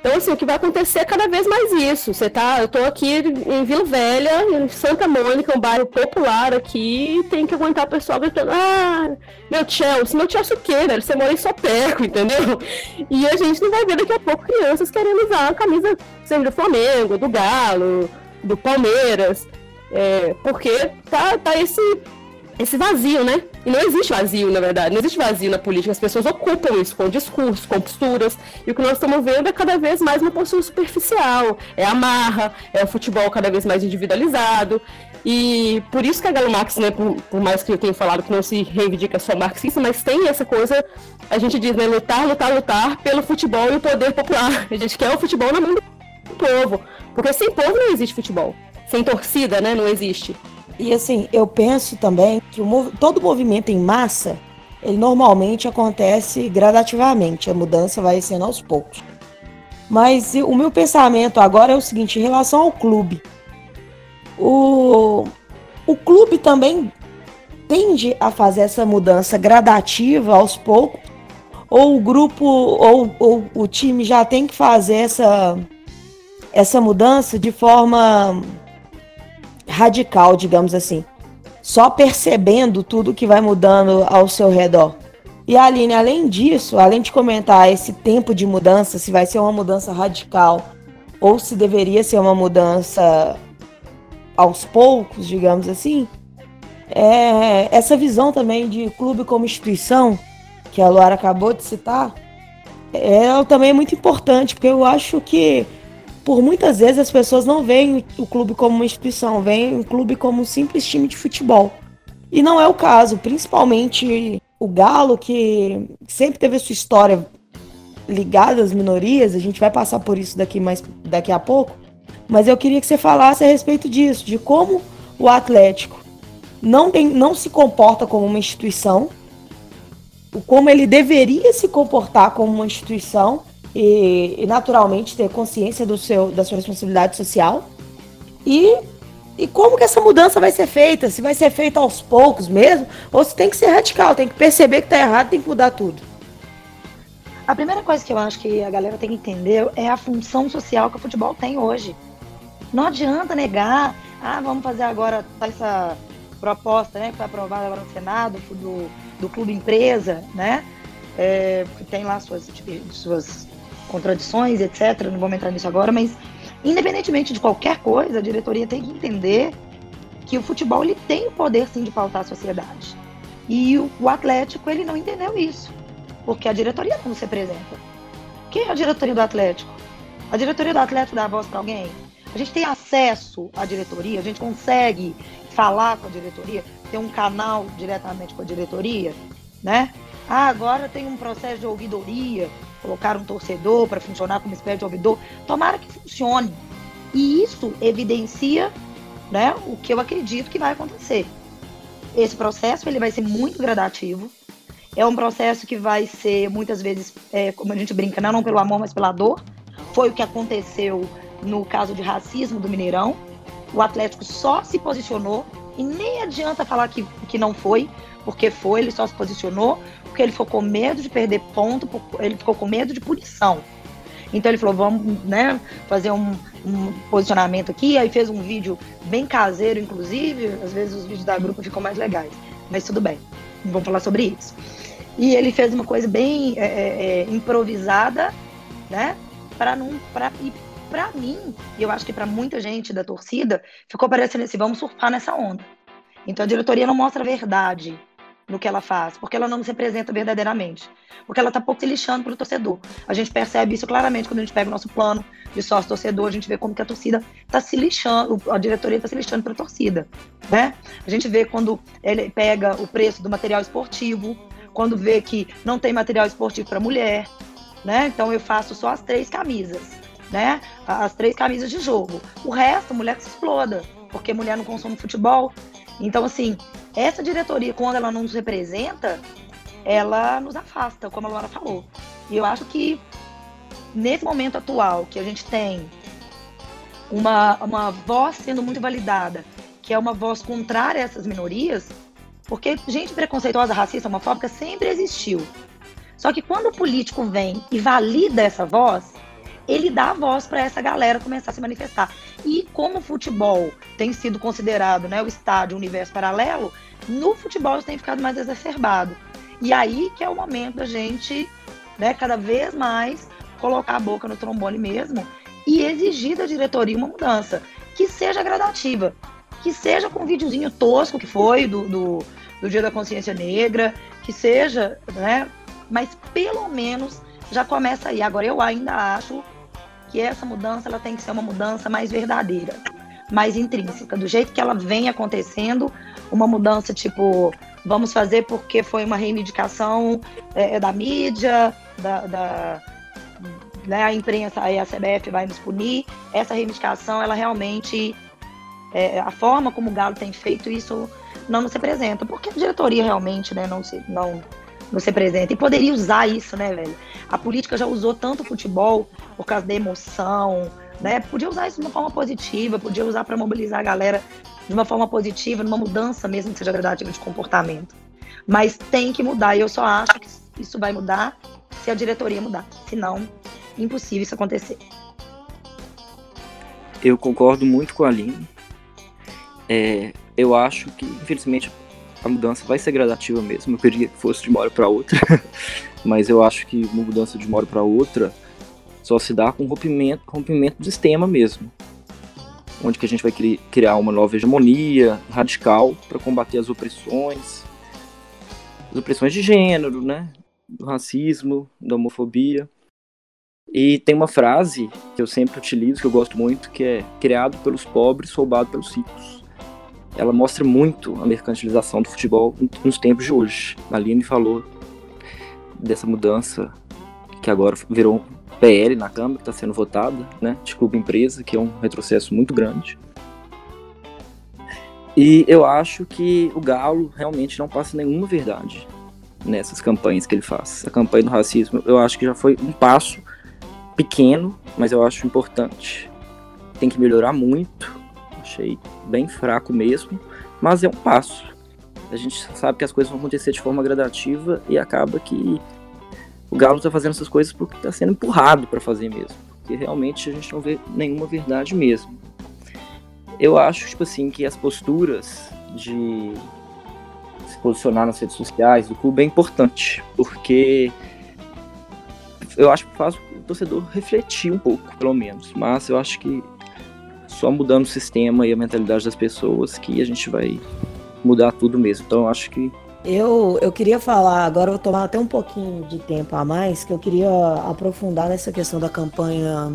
Então, assim, o que vai acontecer é cada vez mais isso. Você tá, eu tô aqui em Vila Velha, em Santa Mônica, um bairro popular aqui, tem que aguentar o pessoal gritando, ah, meu Chelsea, meu Chelsea o quê, velho? Você mora em Sopeco, <laughs> entendeu? E a gente não vai ver daqui a pouco crianças querendo usar a camisa, seja do Flamengo, do Galo, do Palmeiras, é, porque tá, tá esse esse vazio, né? E não existe vazio, na verdade, não existe vazio na política. As pessoas ocupam isso com discursos, com posturas. E o que nós estamos vendo é cada vez mais uma postura superficial. É a marra, é o futebol cada vez mais individualizado. E por isso que a Galo Marx, né, por, por, mais que eu tenha falado que não se reivindica só marxista, mas tem essa coisa, a gente diz, né, lutar, lutar, lutar pelo futebol e o poder popular. <laughs> A gente quer o futebol na mão do povo. Porque sem povo não existe futebol. Sem torcida, né, não existe. E assim, eu penso também que o, todo movimento em massa, ele normalmente acontece gradativamente, a mudança vai sendo aos poucos. Mas o meu pensamento agora é o seguinte, em relação ao clube. O, o clube também tende a fazer essa mudança gradativa aos poucos, ou o grupo ou, ou o time já tem que fazer essa, essa mudança de forma radical, digamos assim. Só percebendo tudo que vai mudando ao seu redor. E Aline, além disso, além de comentar esse tempo de mudança, se vai ser uma mudança radical ou se deveria ser uma mudança aos poucos, digamos assim, é, essa visão também de clube como instituição, que a Luara acabou de citar, ela também é muito importante, porque eu acho que por muitas vezes as pessoas não veem o clube como uma instituição, veem o clube como um simples time de futebol. E não é o caso, principalmente o Galo, que sempre teve a sua história ligada às minorias, a gente vai passar por isso daqui, mais, daqui a pouco, mas eu queria que você falasse a respeito disso, de como o Atlético não, tem, não se comporta como uma instituição, como ele deveria se comportar como uma instituição e, e naturalmente ter consciência do seu, da sua responsabilidade social e, e como que essa mudança vai ser feita, se vai ser feita aos poucos mesmo, ou se tem que ser radical, tem que perceber que está errado, tem que mudar tudo. A primeira coisa que eu acho que a galera tem que entender é a função social que o futebol tem hoje. Não adianta negar, ah, vamos fazer agora essa proposta, né, que foi aprovada agora no Senado do, do clube empresa, né, é, que tem lá suas, suas contradições, etc. Não vou entrar nisso agora, mas independentemente de qualquer coisa, a diretoria tem que entender que o futebol ele tem o poder sim de pautar a sociedade. E o, o Atlético ele não entendeu isso, porque a diretoria não se apresenta. Quem é a diretoria do Atlético? A diretoria do Atlético dá a voz para alguém? A gente tem acesso à diretoria, a gente consegue falar com a diretoria, ter um canal diretamente com a diretoria, né? Ah, agora tem um processo de ouvidoria, colocar um torcedor para funcionar como espécie de ouvidor. Tomara que funcione. E isso evidencia né, o que eu acredito que vai acontecer. Esse processo ele vai ser muito gradativo. É um processo que vai ser, muitas vezes, é, como a gente brinca, não, não pelo amor, mas pela dor. Foi o que aconteceu no caso de racismo do Mineirão. O Atlético só se posicionou e nem adianta falar que, que não foi, porque foi, ele só se posicionou, porque ele ficou com medo de perder ponto, ele ficou com medo de punição. Então ele falou, vamos né, fazer um, um, posicionamento aqui, aí fez um vídeo bem caseiro, inclusive, às vezes os vídeos da grupo ficam mais legais, mas tudo bem, vamos falar sobre isso. E ele fez uma coisa bem é, é, é improvisada, né, para não, para para mim, e eu acho que para muita gente da torcida, ficou parecendo assim, vamos surfar nessa onda. Então a diretoria não mostra a verdade no que ela faz, porque ela não se representa verdadeiramente. Porque ela está pouco se lixando para o torcedor. A gente percebe isso claramente quando a gente pega o nosso plano de sócio torcedor, a gente vê como que a torcida está se lixando, a diretoria está se lixando para a torcida. Né? A gente vê quando ele pega o preço do material esportivo, quando vê que não tem material esportivo para mulher. Né? Então eu faço só as três camisas né? As três camisas de jogo. O resto, mulher que se exploda, porque mulher não consome futebol. Então, assim, essa diretoria, quando ela não nos representa, ela nos afasta, como a Laura falou. E eu acho que nesse momento atual, que a gente tem uma, uma voz sendo muito validada, que é uma voz contrária a essas minorias, porque gente preconceituosa, racista, homofóbica sempre existiu. Só que quando o político vem e valida essa voz, ele dá voz para essa galera começar a se manifestar. E como o futebol tem sido considerado né, o estádio, o universo paralelo, no futebol isso tem ficado mais exacerbado. E aí que é o momento da gente, né, cada vez mais colocar a boca no trombone mesmo e exigir da diretoria uma mudança que seja gradativa, que seja com um videozinho tosco que foi do, do, do Dia da Consciência Negra, que seja, né, mas pelo menos já começa aí. Agora eu ainda acho que essa mudança ela tem que ser uma mudança mais verdadeira, mais intrínseca, do jeito que ela vem acontecendo, uma mudança tipo vamos fazer porque foi uma reivindicação é, é da mídia, da, da né, a imprensa, a CBF vai nos punir. Essa reivindicação, ela realmente, é, a forma como o Galo tem feito isso não nos representa, porque a diretoria realmente né, não se não não se apresenta. E poderia usar isso, né, velho? A política já usou tanto o futebol por causa da emoção, né? Podia usar isso de uma forma positiva, podia usar para mobilizar a galera de uma forma positiva, numa mudança mesmo que seja gradativa de comportamento. Mas tem que mudar, e eu só acho que isso vai mudar se a diretoria mudar. Senão, impossível isso acontecer. Eu concordo muito com a Aline. É, eu acho que, infelizmente, a mudança vai ser gradativa mesmo. Eu queria que fosse de uma hora para outra, <laughs> mas eu acho que uma mudança de uma hora para outra só se dá com rompimento, rompimento do sistema mesmo. Onde que a gente vai criar uma nova hegemonia radical para combater as opressões, as opressões de gênero, né? Do racismo, da homofobia. E tem uma frase que eu sempre utilizo, que eu gosto muito, que é criado pelos pobres, roubado pelos ricos. Ela mostra muito a mercantilização do futebol nos tempos de hoje. A Aline falou dessa mudança que agora virou PL na Câmara, que está sendo votada, né, de clube empresa, que é um retrocesso muito grande. E eu acho que o Galo realmente não passa nenhuma verdade nessas campanhas que ele faz. A campanha do racismo, eu acho que já foi um passo pequeno, mas eu acho importante. Tem que melhorar muito. Achei bem fraco mesmo, mas é um passo. A gente sabe que as coisas vão acontecer de forma gradativa e acaba que o Galo está fazendo essas coisas porque está sendo empurrado para fazer mesmo. Porque realmente a gente não vê nenhuma verdade mesmo. Eu acho, tipo assim, que as posturas de se posicionar nas redes sociais do clube é importante, porque eu acho que faz torcedor refletir um pouco, pelo menos. Mas eu acho que só mudando o sistema e a mentalidade das pessoas que a gente vai mudar tudo mesmo. Então eu acho que. Eu, eu queria falar, agora eu vou tomar até um pouquinho de tempo a mais, que eu queria aprofundar nessa questão da campanha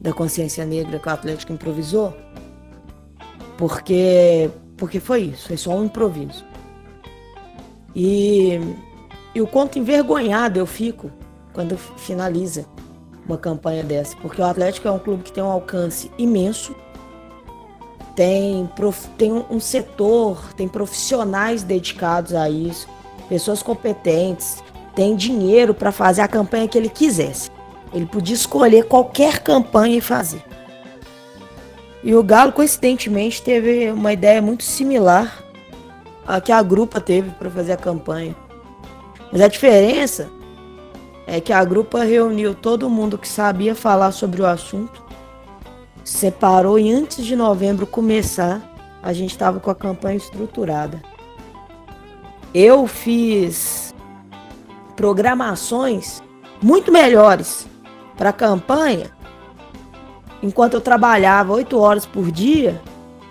da consciência negra que o Atlético improvisou. Porque, porque foi isso, foi só um improviso. E, e o quanto envergonhado eu fico quando finaliza uma campanha dessa, porque o Atlético é um clube que tem um alcance imenso, tem, prof, tem um setor, tem profissionais dedicados a isso, pessoas competentes, tem dinheiro para fazer a campanha que ele quisesse. Ele podia escolher qualquer campanha e fazer. E o Galo, coincidentemente, teve uma ideia muito similar à que a Grupa teve para fazer a campanha. Mas a diferença é que a grupa reuniu todo mundo que sabia falar sobre o assunto, separou e antes de novembro começar, a gente estava com a campanha estruturada. Eu fiz programações muito melhores para a campanha enquanto eu trabalhava oito horas por dia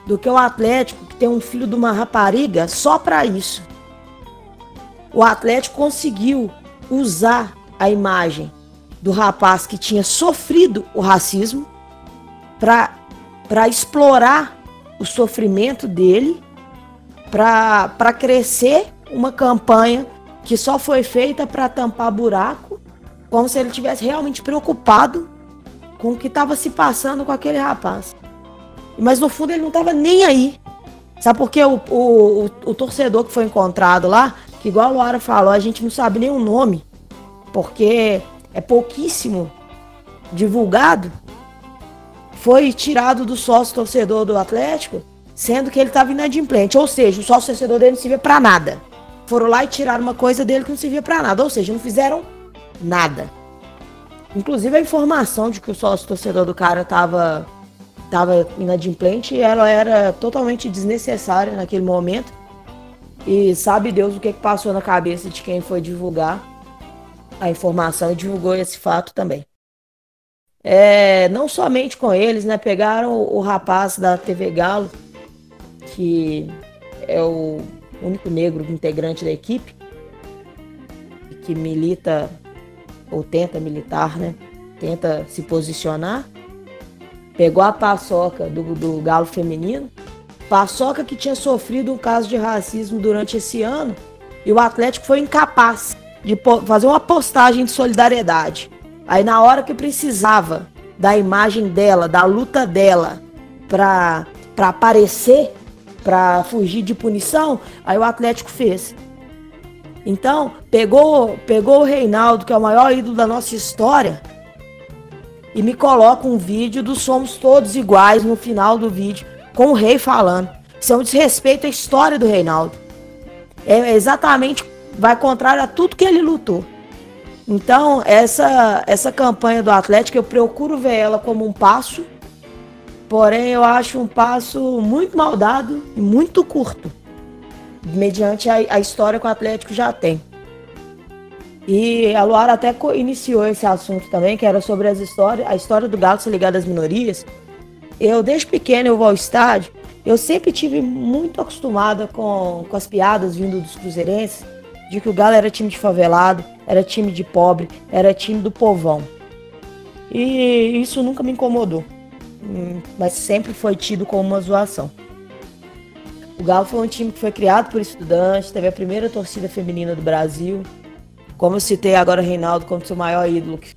do que o Atlético, que tem um filho de uma rapariga só para isso. O Atlético conseguiu usar a imagem do rapaz que tinha sofrido o racismo para explorar o sofrimento dele, para crescer uma campanha que só foi feita para tampar buraco, como se ele tivesse realmente preocupado com o que estava se passando com aquele rapaz. Mas no fundo ele não estava nem aí. Sabe por quê? O, o, o, o, torcedor que foi encontrado lá, que igual a Luara falou, a gente não sabe nem o nome porque é pouquíssimo divulgado, foi tirado do sócio torcedor do Atlético, sendo que ele estava inadimplente. Ou seja, o sócio torcedor dele não servia para nada. Foram lá e tiraram uma coisa dele que não servia para nada. Ou seja, não fizeram nada. Inclusive a informação de que o sócio torcedor do cara estava tava inadimplente, ela era totalmente desnecessária naquele momento. E sabe Deus o que, que passou na cabeça de quem foi divulgar a informação e divulgou esse fato também. É, não somente com eles, né? Pegaram o, o rapaz da TV Galo, que é o único negro integrante da equipe, que milita ou tenta militar, né? Tenta se posicionar. Pegou a paçoca do, do Galo feminino, paçoca que tinha sofrido um caso de racismo durante esse ano, e o Atlético foi incapaz de fazer uma postagem de solidariedade. Aí na hora que precisava da imagem dela, da luta dela para para aparecer, para fugir de punição, aí o Atlético fez. Então, pegou, pegou o Reinaldo, que é o maior ídolo da nossa história, e me coloca um vídeo do Somos Todos Iguais no final do vídeo, com o rei falando. Isso é um desrespeito à história do Reinaldo. É exatamente vai contrário a tudo que ele lutou. Então, essa, essa campanha do Atlético, eu procuro ver ela como um passo, porém eu acho um passo muito mal dado e muito curto, mediante a, a história que o Atlético já tem. E a Luara até iniciou esse assunto também, que era sobre as histórias, a história do Galo ser ligado às minorias. Eu, desde pequeno, eu vou ao estádio, eu sempre tive muito acostumada com, com as piadas vindo dos cruzeirenses, de que o Galo era time de favelado, era time de pobre, era time do povão. E isso nunca me incomodou, hum, mas sempre foi tido como uma zoação. O Galo foi um time que foi criado por estudantes, teve a primeira torcida feminina do Brasil. Como eu citei agora Reinaldo como seu maior ídolo, que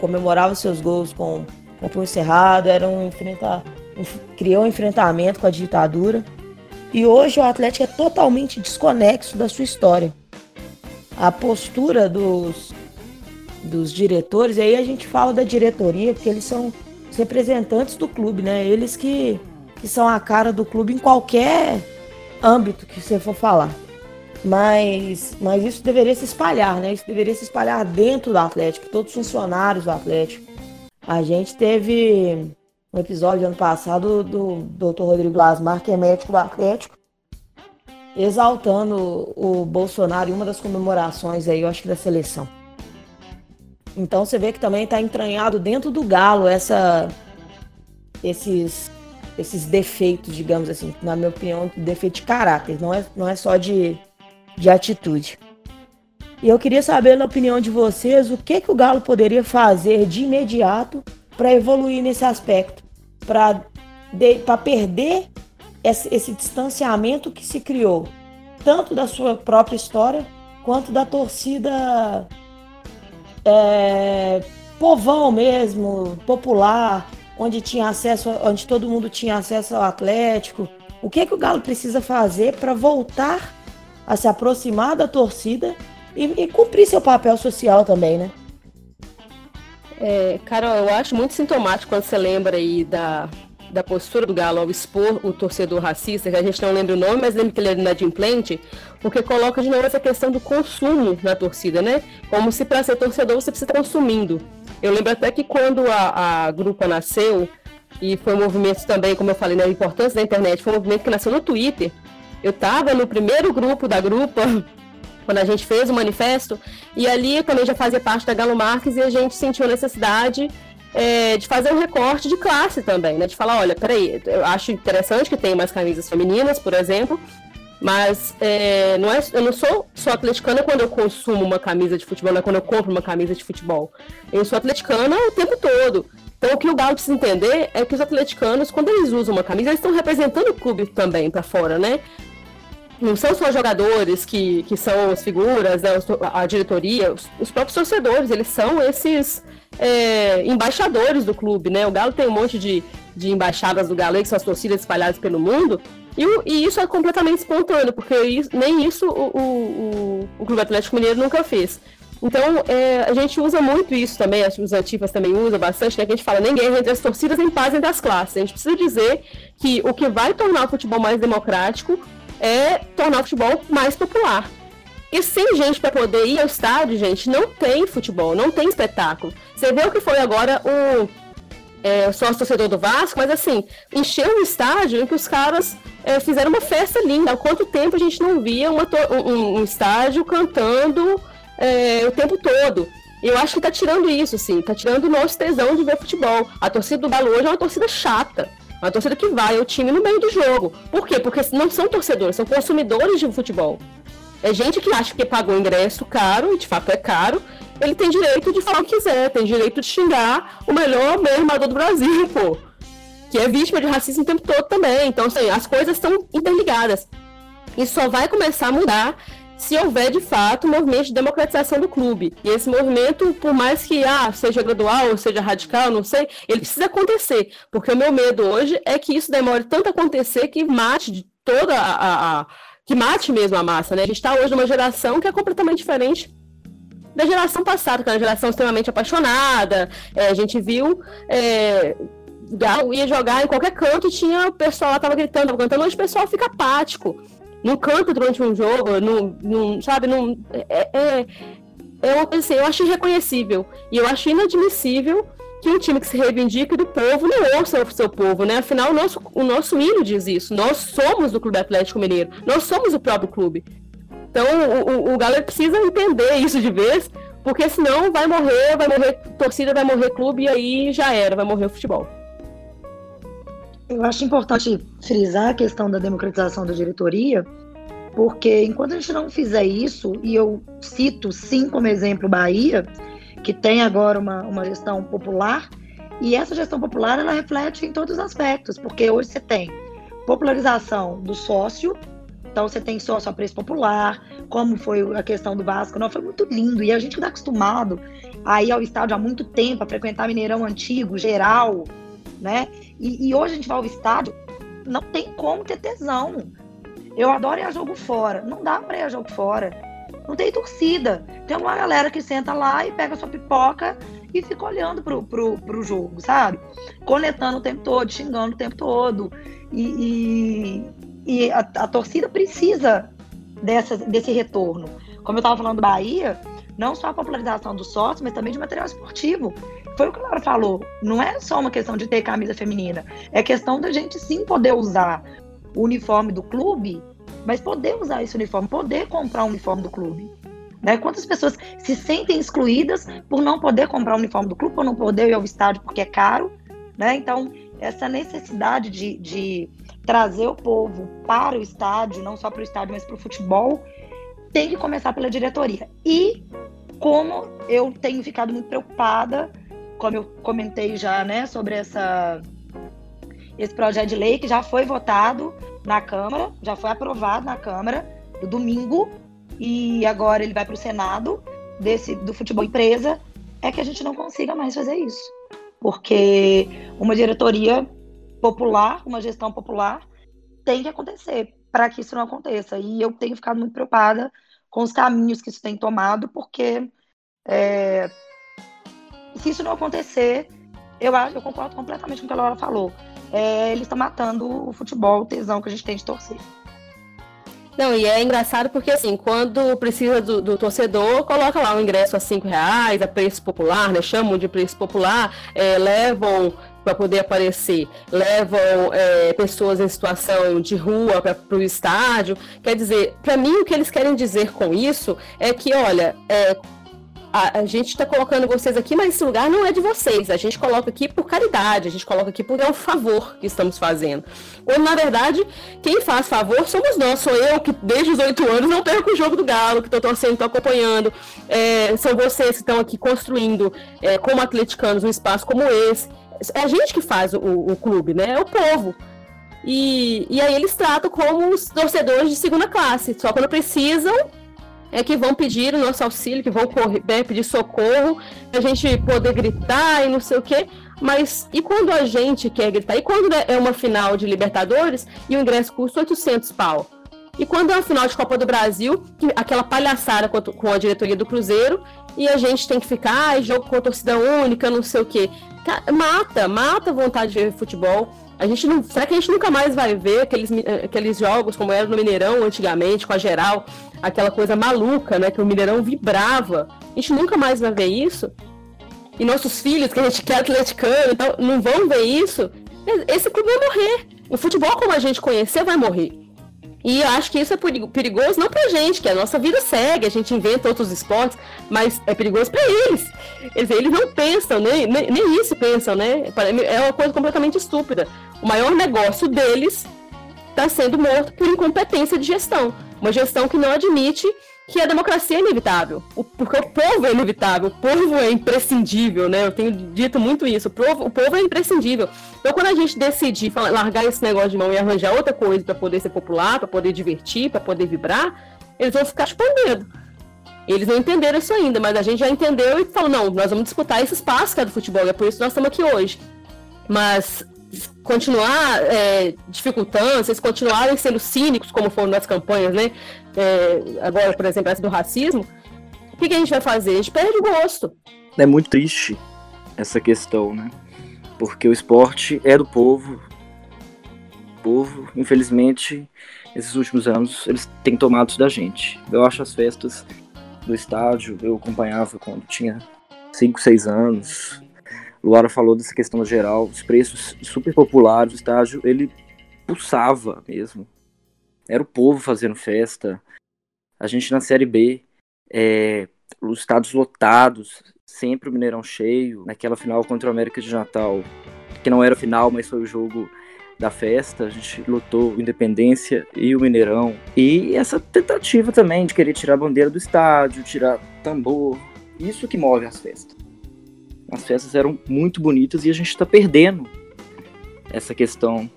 comemorava seus gols com, com punho cerrado, era um enfrentar, criou um enfrentamento com a ditadura. E hoje o Atlético é totalmente desconexo da sua história a postura dos, dos diretores, e aí a gente fala da diretoria, porque eles são os representantes do clube, né? Eles que, que são a cara do clube em qualquer âmbito que você for falar. Mas, mas isso deveria se espalhar, né? Isso deveria se espalhar dentro do Atlético, todos os funcionários do Atlético. A gente teve um episódio ano passado do, Dr. Rodrigo Lasmar, que é médico do Atlético, exaltando o Bolsonaro em uma das comemorações aí, eu acho que da seleção. Então você vê que também está entranhado dentro do Galo essa, esses, esses defeitos, digamos assim, na minha opinião, defeito de caráter, não é, não é só de, de atitude. E eu queria saber, na opinião de vocês, o que, que o Galo poderia fazer de imediato para evoluir nesse aspecto, para perder esse, esse distanciamento que se criou, tanto da sua própria história, quanto da torcida é, povão mesmo, popular, onde tinha acesso, onde todo mundo tinha acesso ao Atlético. O que, é que o Galo precisa fazer para voltar a se aproximar da torcida e, e, cumprir seu papel social também, né? É, Carol, eu acho muito sintomático quando você lembra aí da, da postura do Galo ao expor o torcedor racista, que a gente não lembra o nome, mas lembra que ele é inadimplente, porque coloca de novo essa questão do consumo na torcida, né? Como se para ser torcedor você precisa estar consumindo. Eu lembro até que quando a, a Grupa nasceu, e foi um movimento também, como eu falei, na né, importância da internet, foi um movimento que nasceu no Twitter. Eu estava no primeiro grupo da Grupa, <laughs> quando a gente fez o manifesto, e ali eu também já fazia parte da Galo Marques e a gente sentiu a necessidade é, de fazer um recorte de classe também, né? De falar, olha, peraí, eu acho interessante que tenha mais camisas femininas, por exemplo, mas é, não é, eu não sou só atleticana quando eu consumo uma camisa de futebol, não é quando eu compro uma camisa de futebol. Eu sou atleticana o tempo todo. Então, o que o Galo precisa entender é que os atleticanos, quando eles usam uma camisa, eles estão representando o clube também para fora, né? Não são só jogadores que, que são as figuras, né, a diretoria, os, os próprios torcedores, eles são esses é, embaixadores do clube, né? O Galo tem um monte de, de embaixadas do Galo, que são as torcidas espalhadas pelo mundo, e, e isso é completamente espontâneo, porque isso, nem isso o, o, o, Clube Atlético Mineiro nunca fez. Então, é, a gente usa muito isso também, acho que os antifas também usam bastante, né? Que a gente fala, nem guerra entre as torcidas, nem paz entre as classes. A gente precisa dizer que o que vai tornar o futebol mais democrático é tornar o futebol mais popular. E sem gente para poder ir ao estádio, gente, não tem futebol, não tem espetáculo. Você vê o que foi agora o é, sócio torcedor do Vasco, mas assim, encheu um estádio em que os caras é, fizeram uma festa linda. Há quanto tempo a gente não via uma, um, um, estádio cantando é, o tempo todo? Eu acho que tá tirando isso, sim, tá tirando o nosso tesão de ver futebol. A torcida do Galo hoje é uma torcida chata. Uma torcida que vai ao time no meio do jogo. Por quê? Porque não são torcedores, são consumidores de futebol. É gente que acha que pagou ingresso caro, e de fato é caro, ele tem direito de falar o que quiser, tem direito de xingar o melhor meio armador do Brasil, <laughs> pô. Que é vítima de racismo o tempo todo também. Então, assim, as coisas estão interligadas. E só vai começar a mudar se houver de fato um movimento de democratização do clube. E esse movimento, por mais que ah, seja gradual ou seja radical, não sei, ele precisa acontecer. Porque o meu medo hoje é que isso demore tanto a acontecer que mate de toda a, a que mate mesmo a massa, né? A gente está hoje numa geração que é completamente diferente da geração passada, que é uma geração extremamente apaixonada. É, a gente viu. É, ia jogar em qualquer canto tinha o pessoal lá tava gritando, tava cantando, hoje o pessoal fica apático. Não canta durante um jogo, sabe. É, é, é uma coisa assim, eu acho irreconhecível. E eu acho inadmissível que um time que se reivindique do povo não ouça o seu povo, né? Afinal, o nosso, o nosso hino diz isso. Nós somos do Clube Atlético Mineiro. Nós somos o próprio clube. Então, o, o, o Galo precisa entender isso de vez, porque senão vai morrer, vai morrer torcida, vai morrer clube, e aí já era, vai morrer o futebol. Eu acho importante frisar a questão da democratização da diretoria, porque enquanto a gente não fizer isso, e eu cito sim como exemplo Bahia, que tem agora uma, uma gestão popular, e essa gestão popular ela reflete em todos os aspectos, porque hoje você tem popularização do sócio, então você tem sócio a preço popular, como foi a questão do Vasco, não foi muito lindo, e a gente está acostumado a ir ao estádio há muito tempo, a frequentar Mineirão antigo, geral, né? E, e hoje a gente vai ao estádio, não tem como ter tesão. Eu adoro ir a jogo fora. Não dá para ir a jogo fora. Não tem torcida. Tem uma galera que senta lá e pega sua pipoca e fica olhando pro, pro, pro jogo, sabe? Coletando o tempo todo, xingando o tempo todo. E, e, e a, a, torcida precisa dessa, desse retorno. Como eu estava falando do Bahia, não só a popularização do sócio, mas também de material esportivo. Foi o que a Laura falou. Não é só uma questão de ter camisa feminina. É questão da gente sim poder usar o uniforme do clube, mas poder usar esse uniforme, poder comprar o uniforme do clube. Né? Quantas pessoas se sentem excluídas por não poder comprar o uniforme do clube, por não poder ir ao estádio porque é caro. Né? Então, essa necessidade de, de trazer o povo para o estádio, não só para o estádio, mas para o futebol, tem que começar pela diretoria. E como eu tenho ficado muito preocupada, como eu comentei já, né, sobre essa esse projeto de lei que já foi votado na Câmara, já foi aprovado na Câmara no domingo e agora ele vai para o Senado desse do futebol empresa, é que a gente não consiga mais fazer isso. Porque uma diretoria popular, uma gestão popular tem que acontecer para que isso não aconteça. E eu tenho ficado muito preocupada com os caminhos que isso tem tomado, porque é, se isso não acontecer, eu, eu concordo completamente com o que a Laura falou é, eles estão matando o futebol, o tesão que a gente tem de torcer. Não, e é engraçado porque assim, quando precisa do, do torcedor, coloca lá o um ingresso a cinco reais, a preço popular, né? Chamam de preço popular, é, levam para poder aparecer, levam é, pessoas em situação de rua para o estádio. Quer dizer, para mim o que eles querem dizer com isso é que, olha, é, a, a gente está colocando vocês aqui, mas esse lugar não é de vocês. A gente coloca aqui por caridade, a gente coloca aqui por é um favor que estamos fazendo. Quando, na verdade, quem faz favor somos nós. Sou eu que, desde os oito anos, não perco o jogo do Galo, que estou torcendo, estou acompanhando. É, são vocês que estão aqui construindo, é, como atleticanos, um espaço como esse. É a gente que faz o, o clube, né? É o povo. E, e aí eles tratam como os torcedores de segunda classe. Só quando precisam, é que vão pedir o nosso auxílio, que vão correr, né, pedir socorro, a gente poder gritar e não sei o quê. Mas e quando a gente quer gritar? E quando é uma final de Libertadores e o ingresso custa 800 pau? E quando é uma final de Copa do Brasil, aquela palhaçada com a diretoria do Cruzeiro, e a gente tem que ficar, ah, jogo com a torcida única, não sei o quê. Mata, mata a vontade de ver futebol. A gente não, será que a gente nunca mais vai ver aqueles, aqueles jogos como era no Mineirão antigamente, com a geral, aquela coisa maluca, né? Que o Mineirão vibrava. A gente nunca mais vai ver isso. E nossos filhos, que a gente quer atleticano, então, não vão ver isso. Esse clube vai morrer. O futebol, como a gente conhecer, vai morrer. E eu acho que isso é perigoso não pra gente, que a nossa vida segue, a gente inventa outros esportes, mas é perigoso para eles. Dizer, eles não pensam, nem, nem, nem isso pensam, né? É uma coisa completamente estúpida. O maior negócio deles está sendo morto por incompetência de gestão. Uma gestão que não admite que a democracia é inevitável, porque o povo é inevitável, o povo é imprescindível, né? Eu tenho dito muito isso, o povo, o povo é imprescindível. Então, quando a gente decidir largar esse negócio de mão e arranjar outra coisa para poder ser popular, para poder divertir, para poder vibrar, eles vão ficar chupando Eles não entenderam isso ainda, mas a gente já entendeu e falou: não, nós vamos disputar esse espaço que é do futebol, é por isso que nós estamos aqui hoje. Mas continuar é, dificultando, vocês continuarem sendo cínicos, como foram nas campanhas, né? É, agora, por exemplo, essa do racismo, o que, que, a gente vai fazer? A gente perde o gosto. É muito triste essa questão, né? Porque o esporte é do povo. O povo, infelizmente, esses últimos anos, eles têm tomado isso da gente. Eu acho as festas do estádio, eu acompanhava quando tinha 5, 6 anos. Luara falou dessa questão geral, os preços super populares, o estádio, ele pulsava mesmo. Era o povo fazendo festa. A gente na Série B, é, os estádios lotados, sempre o Mineirão cheio. Naquela final contra o América de Natal, que não era final, mas foi o jogo da festa, a gente lutou Independência e o Mineirão. E essa tentativa também de querer tirar a bandeira do estádio, tirar tambor, isso que move as festas. As festas eram muito bonitas e a gente está perdendo essa questão.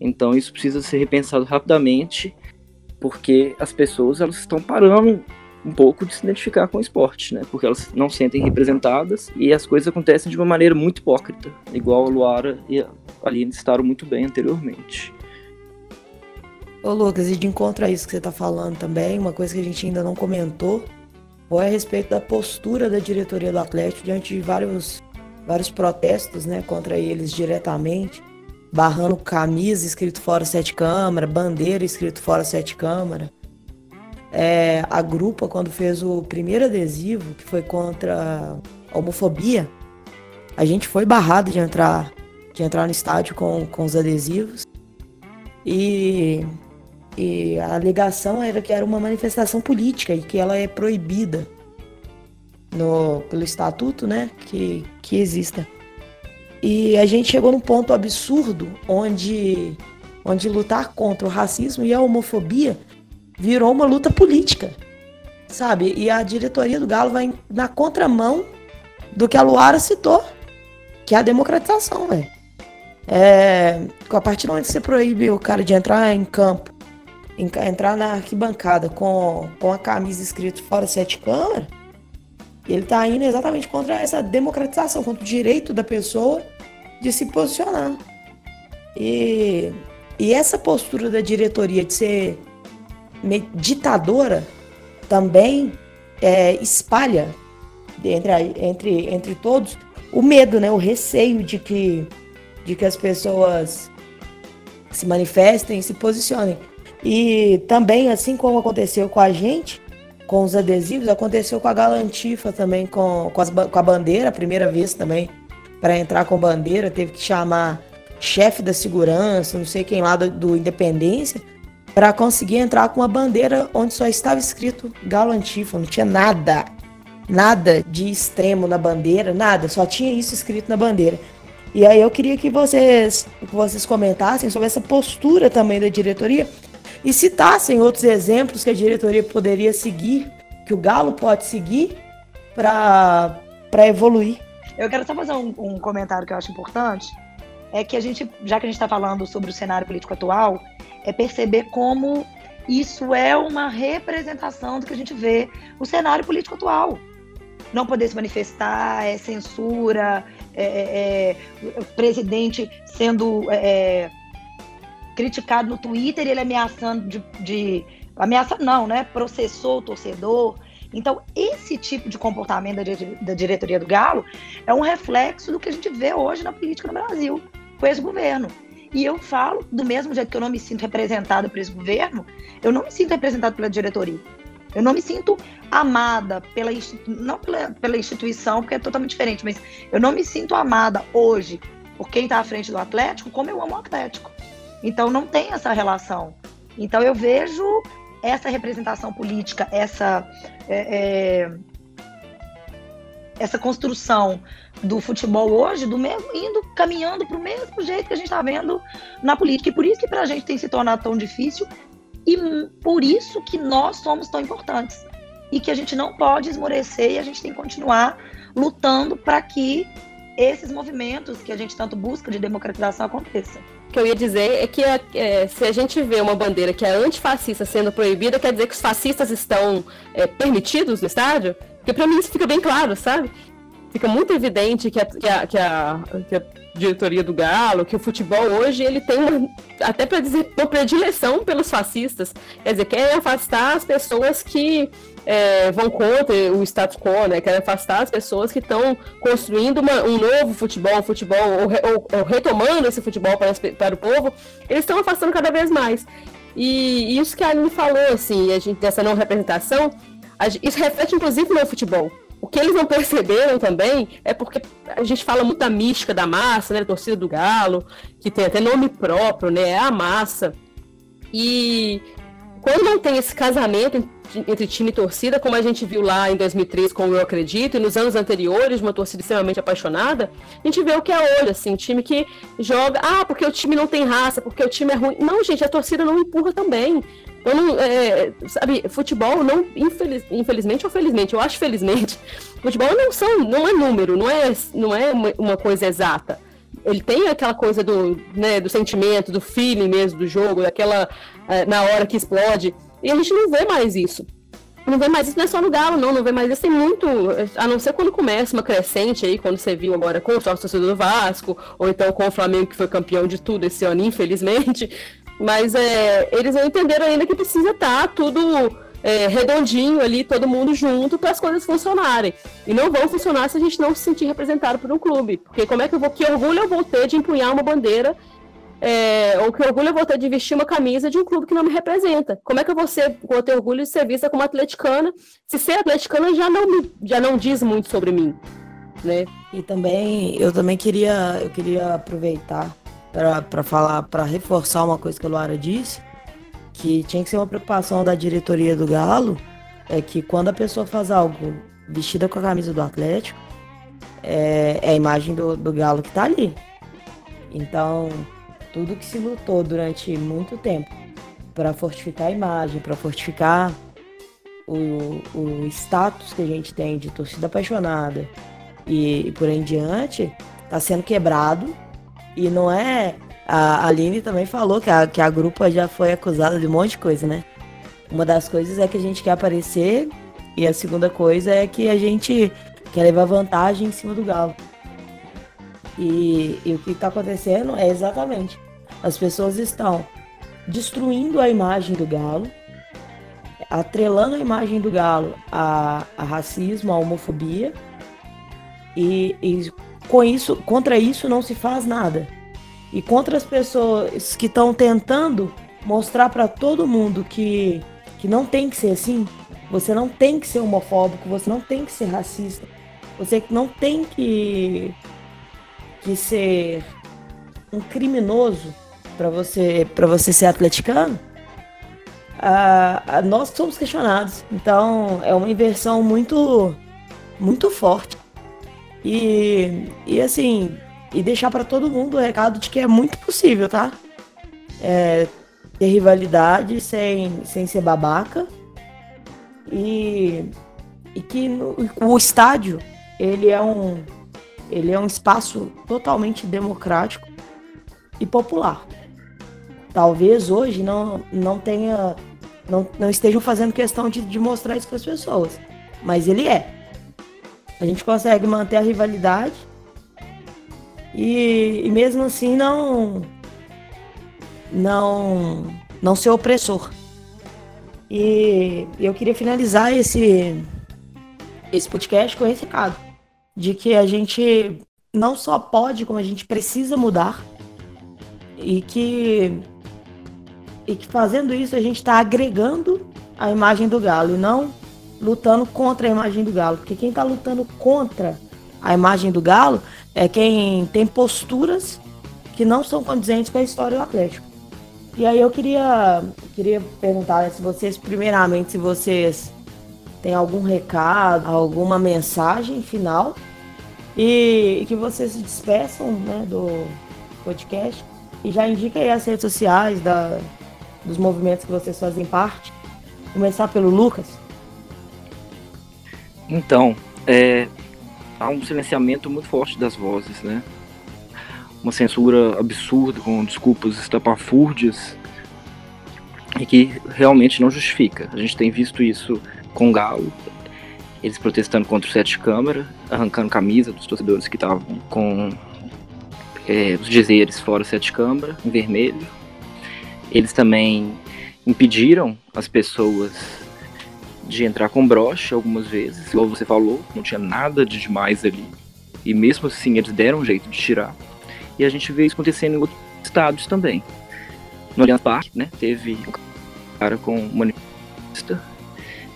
Então isso precisa ser repensado rapidamente, porque as pessoas elas estão parando um pouco de se identificar com o esporte, né? Porque elas não se sentem representadas e as coisas acontecem de uma maneira muito hipócrita, igual a Luara e a Aline citaram muito bem anteriormente. Ô Lucas, e de encontro a isso que você está falando também, uma coisa que a gente ainda não comentou foi a respeito da postura da diretoria do Atlético diante de vários, vários protestos né, contra eles diretamente, barrando camisa escrito fora sete câmara, bandeira escrito fora sete câmara. É, a Grupa, quando fez o primeiro adesivo, que foi contra a homofobia, a gente foi barrado de entrar, de entrar no estádio com, com os adesivos. E, e a alegação era que era uma manifestação política e que ela é proibida no, pelo estatuto né, que, que exista. E a gente chegou num ponto absurdo onde, onde lutar contra o racismo e a homofobia virou uma luta política, sabe? E a diretoria do Galo vai na contramão do que a Luara citou, que é a democratização, velho. É, a partir momento que você proíbe o cara de entrar em campo, entrar na arquibancada com, com a camisa escrito fora sete câmeras, ele tá indo exatamente contra essa democratização, contra o direito da pessoa de se posicionar. E, e essa postura da diretoria de ser ditadora também é, espalha entre, entre, entre todos o medo, né, o receio de que, de que as pessoas se manifestem, se posicionem. E também, assim como aconteceu com a gente, com os adesivos, aconteceu com a Galantifa também, com, com, as, com a bandeira, a primeira vez também, para entrar com bandeira, teve que chamar chefe da segurança, não sei quem lá do, do Independência, para conseguir entrar com uma bandeira onde só estava escrito Galo Antifa, não tinha nada, nada de extremo na bandeira, nada, só tinha isso escrito na bandeira. E aí eu queria que vocês, que vocês comentassem sobre essa postura também da diretoria e citassem outros exemplos que a diretoria poderia seguir, que o Galo pode seguir para evoluir. Eu quero só fazer um, um comentário que eu acho importante, é que a gente, já que a gente está falando sobre o cenário político atual, é perceber como isso é uma representação do que a gente vê no cenário político atual. Não poder se manifestar, é censura, é, é, é, o presidente sendo é, é, criticado no Twitter ele ameaçando de, de. Ameaça não, né? Processou o torcedor. Então, esse tipo de comportamento da, da diretoria do Galo é um reflexo do que a gente vê hoje na política no Brasil, com esse governo. E eu falo, do mesmo jeito que eu não me sinto representada por esse governo, eu não me sinto representada pela diretoria. Eu não me sinto amada pela não pela, pela instituição, porque é totalmente diferente, mas eu não me sinto amada hoje por quem está à frente do Atlético como eu amo o Atlético. Então não tem essa relação. Então eu vejo essa representação política, essa é, é, essa construção do futebol hoje, do mesmo indo caminhando para o mesmo jeito que a gente está vendo na política. E por isso que para a gente tem se tornado tão difícil e por isso que nós somos tão importantes e que a gente não pode esmorecer e a gente tem que continuar lutando para que esses movimentos que a gente tanto busca de democratização aconteçam. Que eu ia dizer é que é, se a gente vê uma bandeira que é antifascista sendo proibida, quer dizer que os fascistas estão é, permitidos no estádio? Porque para mim isso fica bem claro, sabe? fica muito evidente que a, que a, que a, que a diretoria do Galo, que o futebol hoje, ele tem uma, até para dizer, uma predileção pelos fascistas. Quer dizer, quer afastar as pessoas que é, vão contra o status quo, né? Afastar as pessoas que estão construindo uma, um novo futebol, um futebol, ou, ou, ou retomando esse futebol para, para o povo, eles estão afastando cada vez mais. E isso que a Aline falou, assim, a gente, dessa não representação, isso reflete inclusive no futebol. O que eles não perceberam também é porque a gente fala muito da mística da massa, né? A torcida do Galo, que tem até nome próprio, né? É a massa. E quando não tem esse casamento entre time e torcida, como a gente viu lá em 2003 com o Eu Acredito, e nos anos anteriores, uma torcida extremamente apaixonada, a gente vê o que é hoje, assim, time que joga, ah, porque o time não tem raça, porque o time é ruim. Não, gente, a torcida não empurra também. Eu não, é, sabe, futebol não, infeliz, infelizmente ou felizmente, eu acho felizmente, <laughs> futebol não são, não é número, não é, não é uma coisa exata. Ele tem aquela coisa do, né, do sentimento, do feeling mesmo do jogo, daquela é, na hora que explode. E a gente não vê mais isso. Não vê mais isso, não é só no Galo, não, não vê mais isso. Tem muito, a não ser quando começa uma crescente aí, quando você viu agora com o sócio torcedor do Vasco, ou então com o Flamengo, que foi campeão de tudo esse ano, infelizmente. <laughs> Mas é, eles não entenderam ainda que precisa estar tá tudo é, redondinho ali, todo mundo junto, para as coisas funcionarem. E não vão funcionar se a gente não se sentir representado por um clube. Porque como é que eu vou, que orgulho eu vou ter de empunhar uma bandeira, é, ou que orgulho eu vou ter de vestir uma camisa de um clube que não me representa? Como é que eu vou, ser, vou ter orgulho de ser vista como atleticana, se ser atleticana já não, me, já não diz muito sobre mim, né? E também, eu também queria, eu queria aproveitar para falar, para reforçar uma coisa que a Luara disse, que tinha que ser uma preocupação da diretoria do Galo, é que quando a pessoa faz algo vestida com a camisa do Atlético, é, é a imagem do, do Galo que está ali. Então, tudo que se lutou durante muito tempo para fortificar a imagem, para fortificar o, o status que a gente tem de torcida apaixonada e, e por aí em diante, está sendo quebrado e não é. A Aline também falou que a, que a grupa já foi acusada de um monte de coisa, né? Uma das coisas é que a gente quer aparecer, e a segunda coisa é que a gente quer levar vantagem em cima do Galo. E, e o que está acontecendo é exatamente: as pessoas estão destruindo a imagem do Galo, atrelando a imagem do Galo a, a racismo, a homofobia, e, e com isso, contra isso não se faz nada. E contra as pessoas que estão tentando mostrar para todo mundo que, que não tem que ser assim, você não tem que ser homofóbico, você não tem que ser racista, você não tem que, que ser um criminoso para você para você ser atleticano. Ah, nós somos questionados, então é uma inversão muito muito forte. E, e assim, e deixar para todo mundo o recado de que é muito possível, tá? É, ter rivalidade sem, sem ser babaca. E, e que no, o estádio, ele é um ele é um espaço totalmente democrático e popular. Talvez hoje não, não tenha não, não estejam fazendo questão de, de mostrar isso para as pessoas, mas ele é. A gente consegue manter a rivalidade e, e mesmo assim não não não ser opressor. E eu queria finalizar esse esse podcast com esse recado de que a gente não só pode, como a gente precisa mudar e que e que fazendo isso a gente está agregando a imagem do galo e não lutando contra a imagem do Galo. Porque quem está lutando contra a imagem do Galo é quem tem posturas que não são condizentes com a história do Atlético. E aí eu queria, queria perguntar né, se vocês, primeiramente, se vocês têm algum recado, alguma mensagem final e, que vocês se despeçam né, do podcast e já indica aí as redes sociais da, dos movimentos que vocês fazem parte. Começar pelo Lucas. Então, é, há um silenciamento muito forte das vozes, né? Uma censura absurda, com desculpas estapafúrdias, e que realmente não justifica. A gente tem visto isso com Galo, eles protestando contra o sete câmara, arrancando camisa dos torcedores que estavam com é, os dizeres fora o sete câmara, em vermelho. Eles também impediram as pessoas de entrar com broche algumas vezes, igual você falou, não tinha nada de demais ali. E mesmo assim eles deram um jeito de tirar. E a gente vê isso acontecendo em outros estados também. No Allianz Parque, né, teve um cara com manifesta,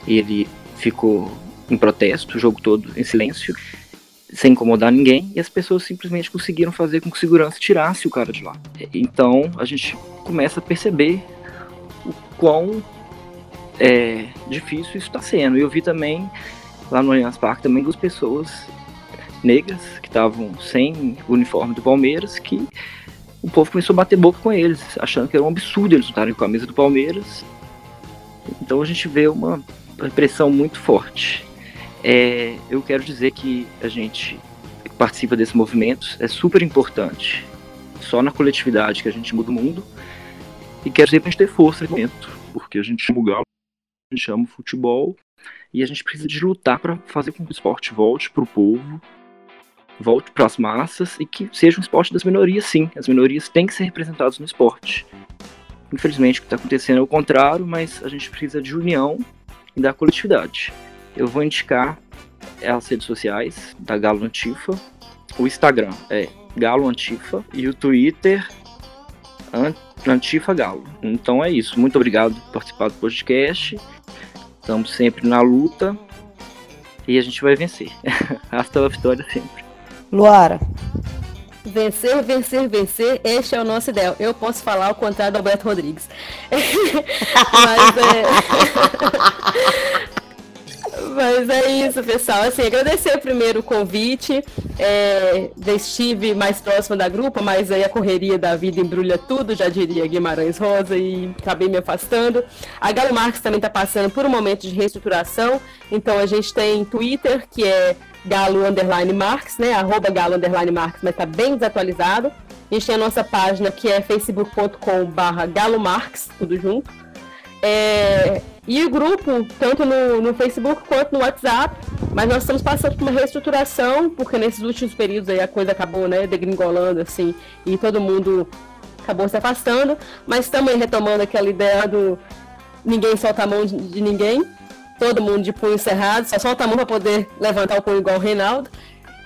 ele ficou em protesto, o jogo todo em silêncio, sem incomodar ninguém, e as pessoas simplesmente conseguiram fazer com que segurança tirasse o cara de lá. Então a gente começa a perceber o quão é, difícil isso está sendo. E eu vi também lá no Allianz Parque também duas pessoas negras que estavam sem uniforme do Palmeiras que o povo começou a bater boca com eles, achando que era um absurdo eles estarem com a camisa do Palmeiras. Então a gente vê uma repressão muito forte. É, eu quero dizer que a gente que participa desse movimento é super importante. Só na coletividade que a gente muda o mundo. E quero dizer pra gente ter força nesse momento, porque a gente chama o galo, a gente chama o futebol, e a gente precisa de lutar para fazer com que o esporte volte para o povo, volte para as massas e que seja um esporte das minorias, sim. As minorias têm que ser representadas no esporte. Infelizmente, o que está acontecendo é o contrário, mas a gente precisa de união e da coletividade. Eu vou indicar as redes sociais da Galo Antifa. O Instagram é Galo Antifa e o Twitter Antifa Galo. Então é isso. Muito obrigado por participar do podcast. Estamos sempre na luta e a gente vai vencer. <laughs> Hasta a vitória sempre. Luara. Vencer, vencer, vencer, este é o nosso ideal. Eu posso falar ao contrário do Alberto Rodrigues. <laughs> Mas é. <laughs> Mas é isso, pessoal. Assim, agradecer primeiro o convite. É, estive mais próximo da grupa, mas aí a correria da vida embrulha tudo, já diria Guimarães Rosa, e acabei me afastando. A Galo Marques também está passando por um momento de reestruturação. Então a gente tem Twitter, que é Galo Underline Marques, né? Arroba Galo Underline mas está bem desatualizado. A gente tem a nossa página que é facebook.com barra Galo Marques, tudo junto. É, e o grupo, tanto no, no Facebook quanto no WhatsApp, mas nós estamos passando por uma reestruturação, porque nesses últimos períodos aí a coisa acabou, né, degringolando, assim, e todo mundo acabou se afastando, mas estamos retomando aquela ideia do ninguém solta a mão de, de ninguém, todo mundo de punho cerrado, só solta a mão para poder levantar o punho igual o Reinaldo.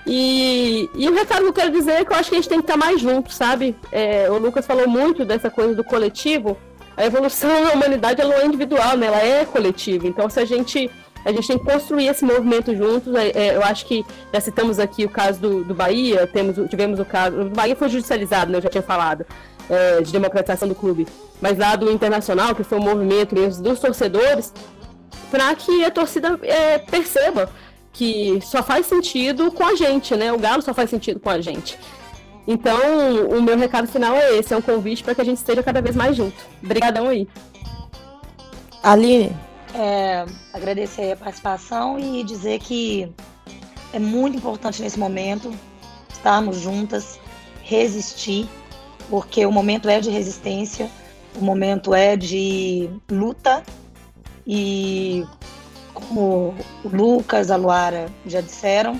E, e o recado que eu quero dizer é que eu acho que a gente tem que estar mais junto, sabe? É, o Lucas falou muito dessa coisa do coletivo, a evolução da humanidade ela não é individual, né? ela é coletiva. Então, se a gente a gente tem que construir esse movimento juntos. É, é, eu acho que já citamos aqui o caso do, do Bahia, temos, tivemos o caso. O Bahia foi judicializado, né? Eu já tinha falado, é, de democratização do clube. Mas lá do Internacional, que foi um movimento mesmo dos torcedores, para que a torcida é, perceba que só faz sentido com a gente, né? O Galo só faz sentido com a gente. Então, o meu recado final é esse, é um convite para que a gente esteja cada vez mais junto. Obrigadão aí. Aline. É, agradecer a participação e dizer que é muito importante nesse momento estarmos juntas, resistir, porque o momento é de resistência, o momento é de luta e como o Lucas, a Luara já disseram,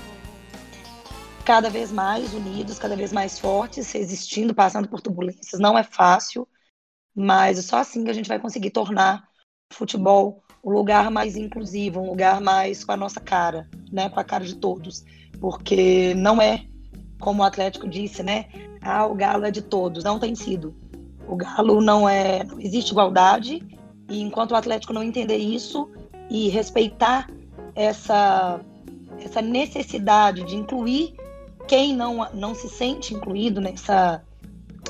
cada vez mais unidos, cada vez mais fortes, resistindo, passando por turbulências. Não é fácil, mas é só assim que a gente vai conseguir tornar o futebol um lugar mais inclusivo, um lugar mais com a nossa cara, né, com a cara de todos, porque não é como o Atlético disse, né? Ah, o Galo é de todos, não tem sido. O Galo não é, não existe igualdade e enquanto o Atlético não entender isso e respeitar essa essa necessidade de incluir quem não, não se sente incluído nessa,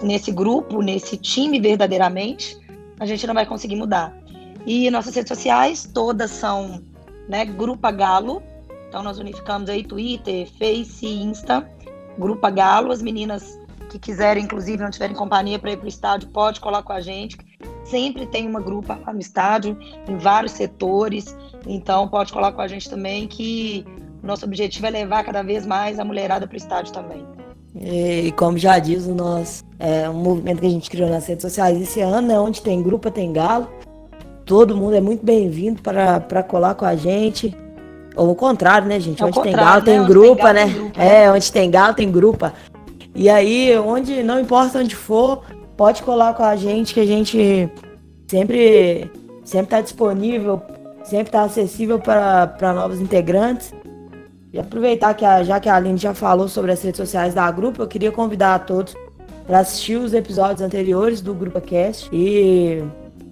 nesse grupo, nesse time verdadeiramente, a gente não vai conseguir mudar. E nossas redes sociais todas são né, Grupa Galo. Então nós unificamos aí Twitter, Face, Insta, Grupa Galo. As meninas que quiserem, inclusive, não tiverem companhia para ir para o estádio, pode colar com a gente. Sempre tem uma grupa lá no estádio, em vários setores. Então pode colar com a gente também que nosso objetivo é levar cada vez mais a mulherada para o estádio também. E como já diz o nosso é, um movimento que a gente criou nas redes sociais esse ano, é onde tem grupo, tem galo. Todo mundo é muito bem-vindo para colar com a gente. Ou o contrário, né, gente? É onde tem galo, tem né? grupa, né? Tem grupo, é, onde tem galo, tem grupa. E aí, onde não importa onde for, pode colar com a gente, que a gente sempre sempre está disponível, sempre está acessível para novos integrantes. E aproveitar que a, já que a Aline já falou sobre as redes sociais da grupo, eu queria convidar a todos para assistir os episódios anteriores do Grupo Cast. E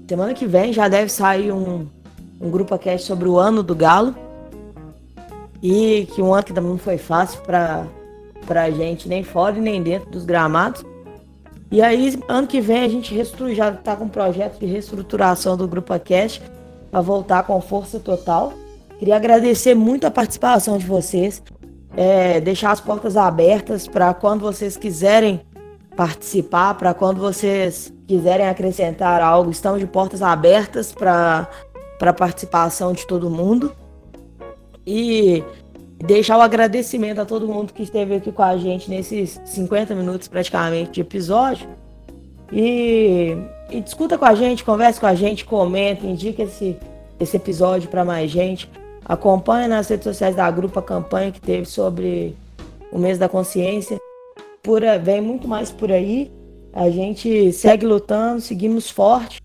semana que vem já deve sair um, um grupo cast sobre o ano do Galo. E que um ano que também não foi fácil para a gente, nem fora e nem dentro dos gramados. E aí, ano que vem, a gente já está com um projeto de reestruturação do Grupo Cast para voltar com força total. Queria agradecer muito a participação de vocês, é, deixar as portas abertas para quando vocês quiserem participar, para quando vocês quiserem acrescentar algo, estamos de portas abertas para a participação de todo mundo. E deixar o agradecimento a todo mundo que esteve aqui com a gente nesses 50 minutos praticamente de episódio. E, e discuta com a gente, converse com a gente, comenta, indica esse, esse episódio para mais gente. Acompanhe nas redes sociais da grupo a campanha que teve sobre o mês da consciência. Por, vem muito mais por aí. A gente segue lutando, seguimos forte.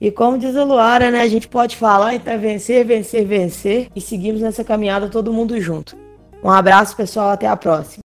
E como diz a Luara, né, a gente pode falar, então vencer, vencer, vencer e seguimos nessa caminhada todo mundo junto. Um abraço, pessoal, até a próxima.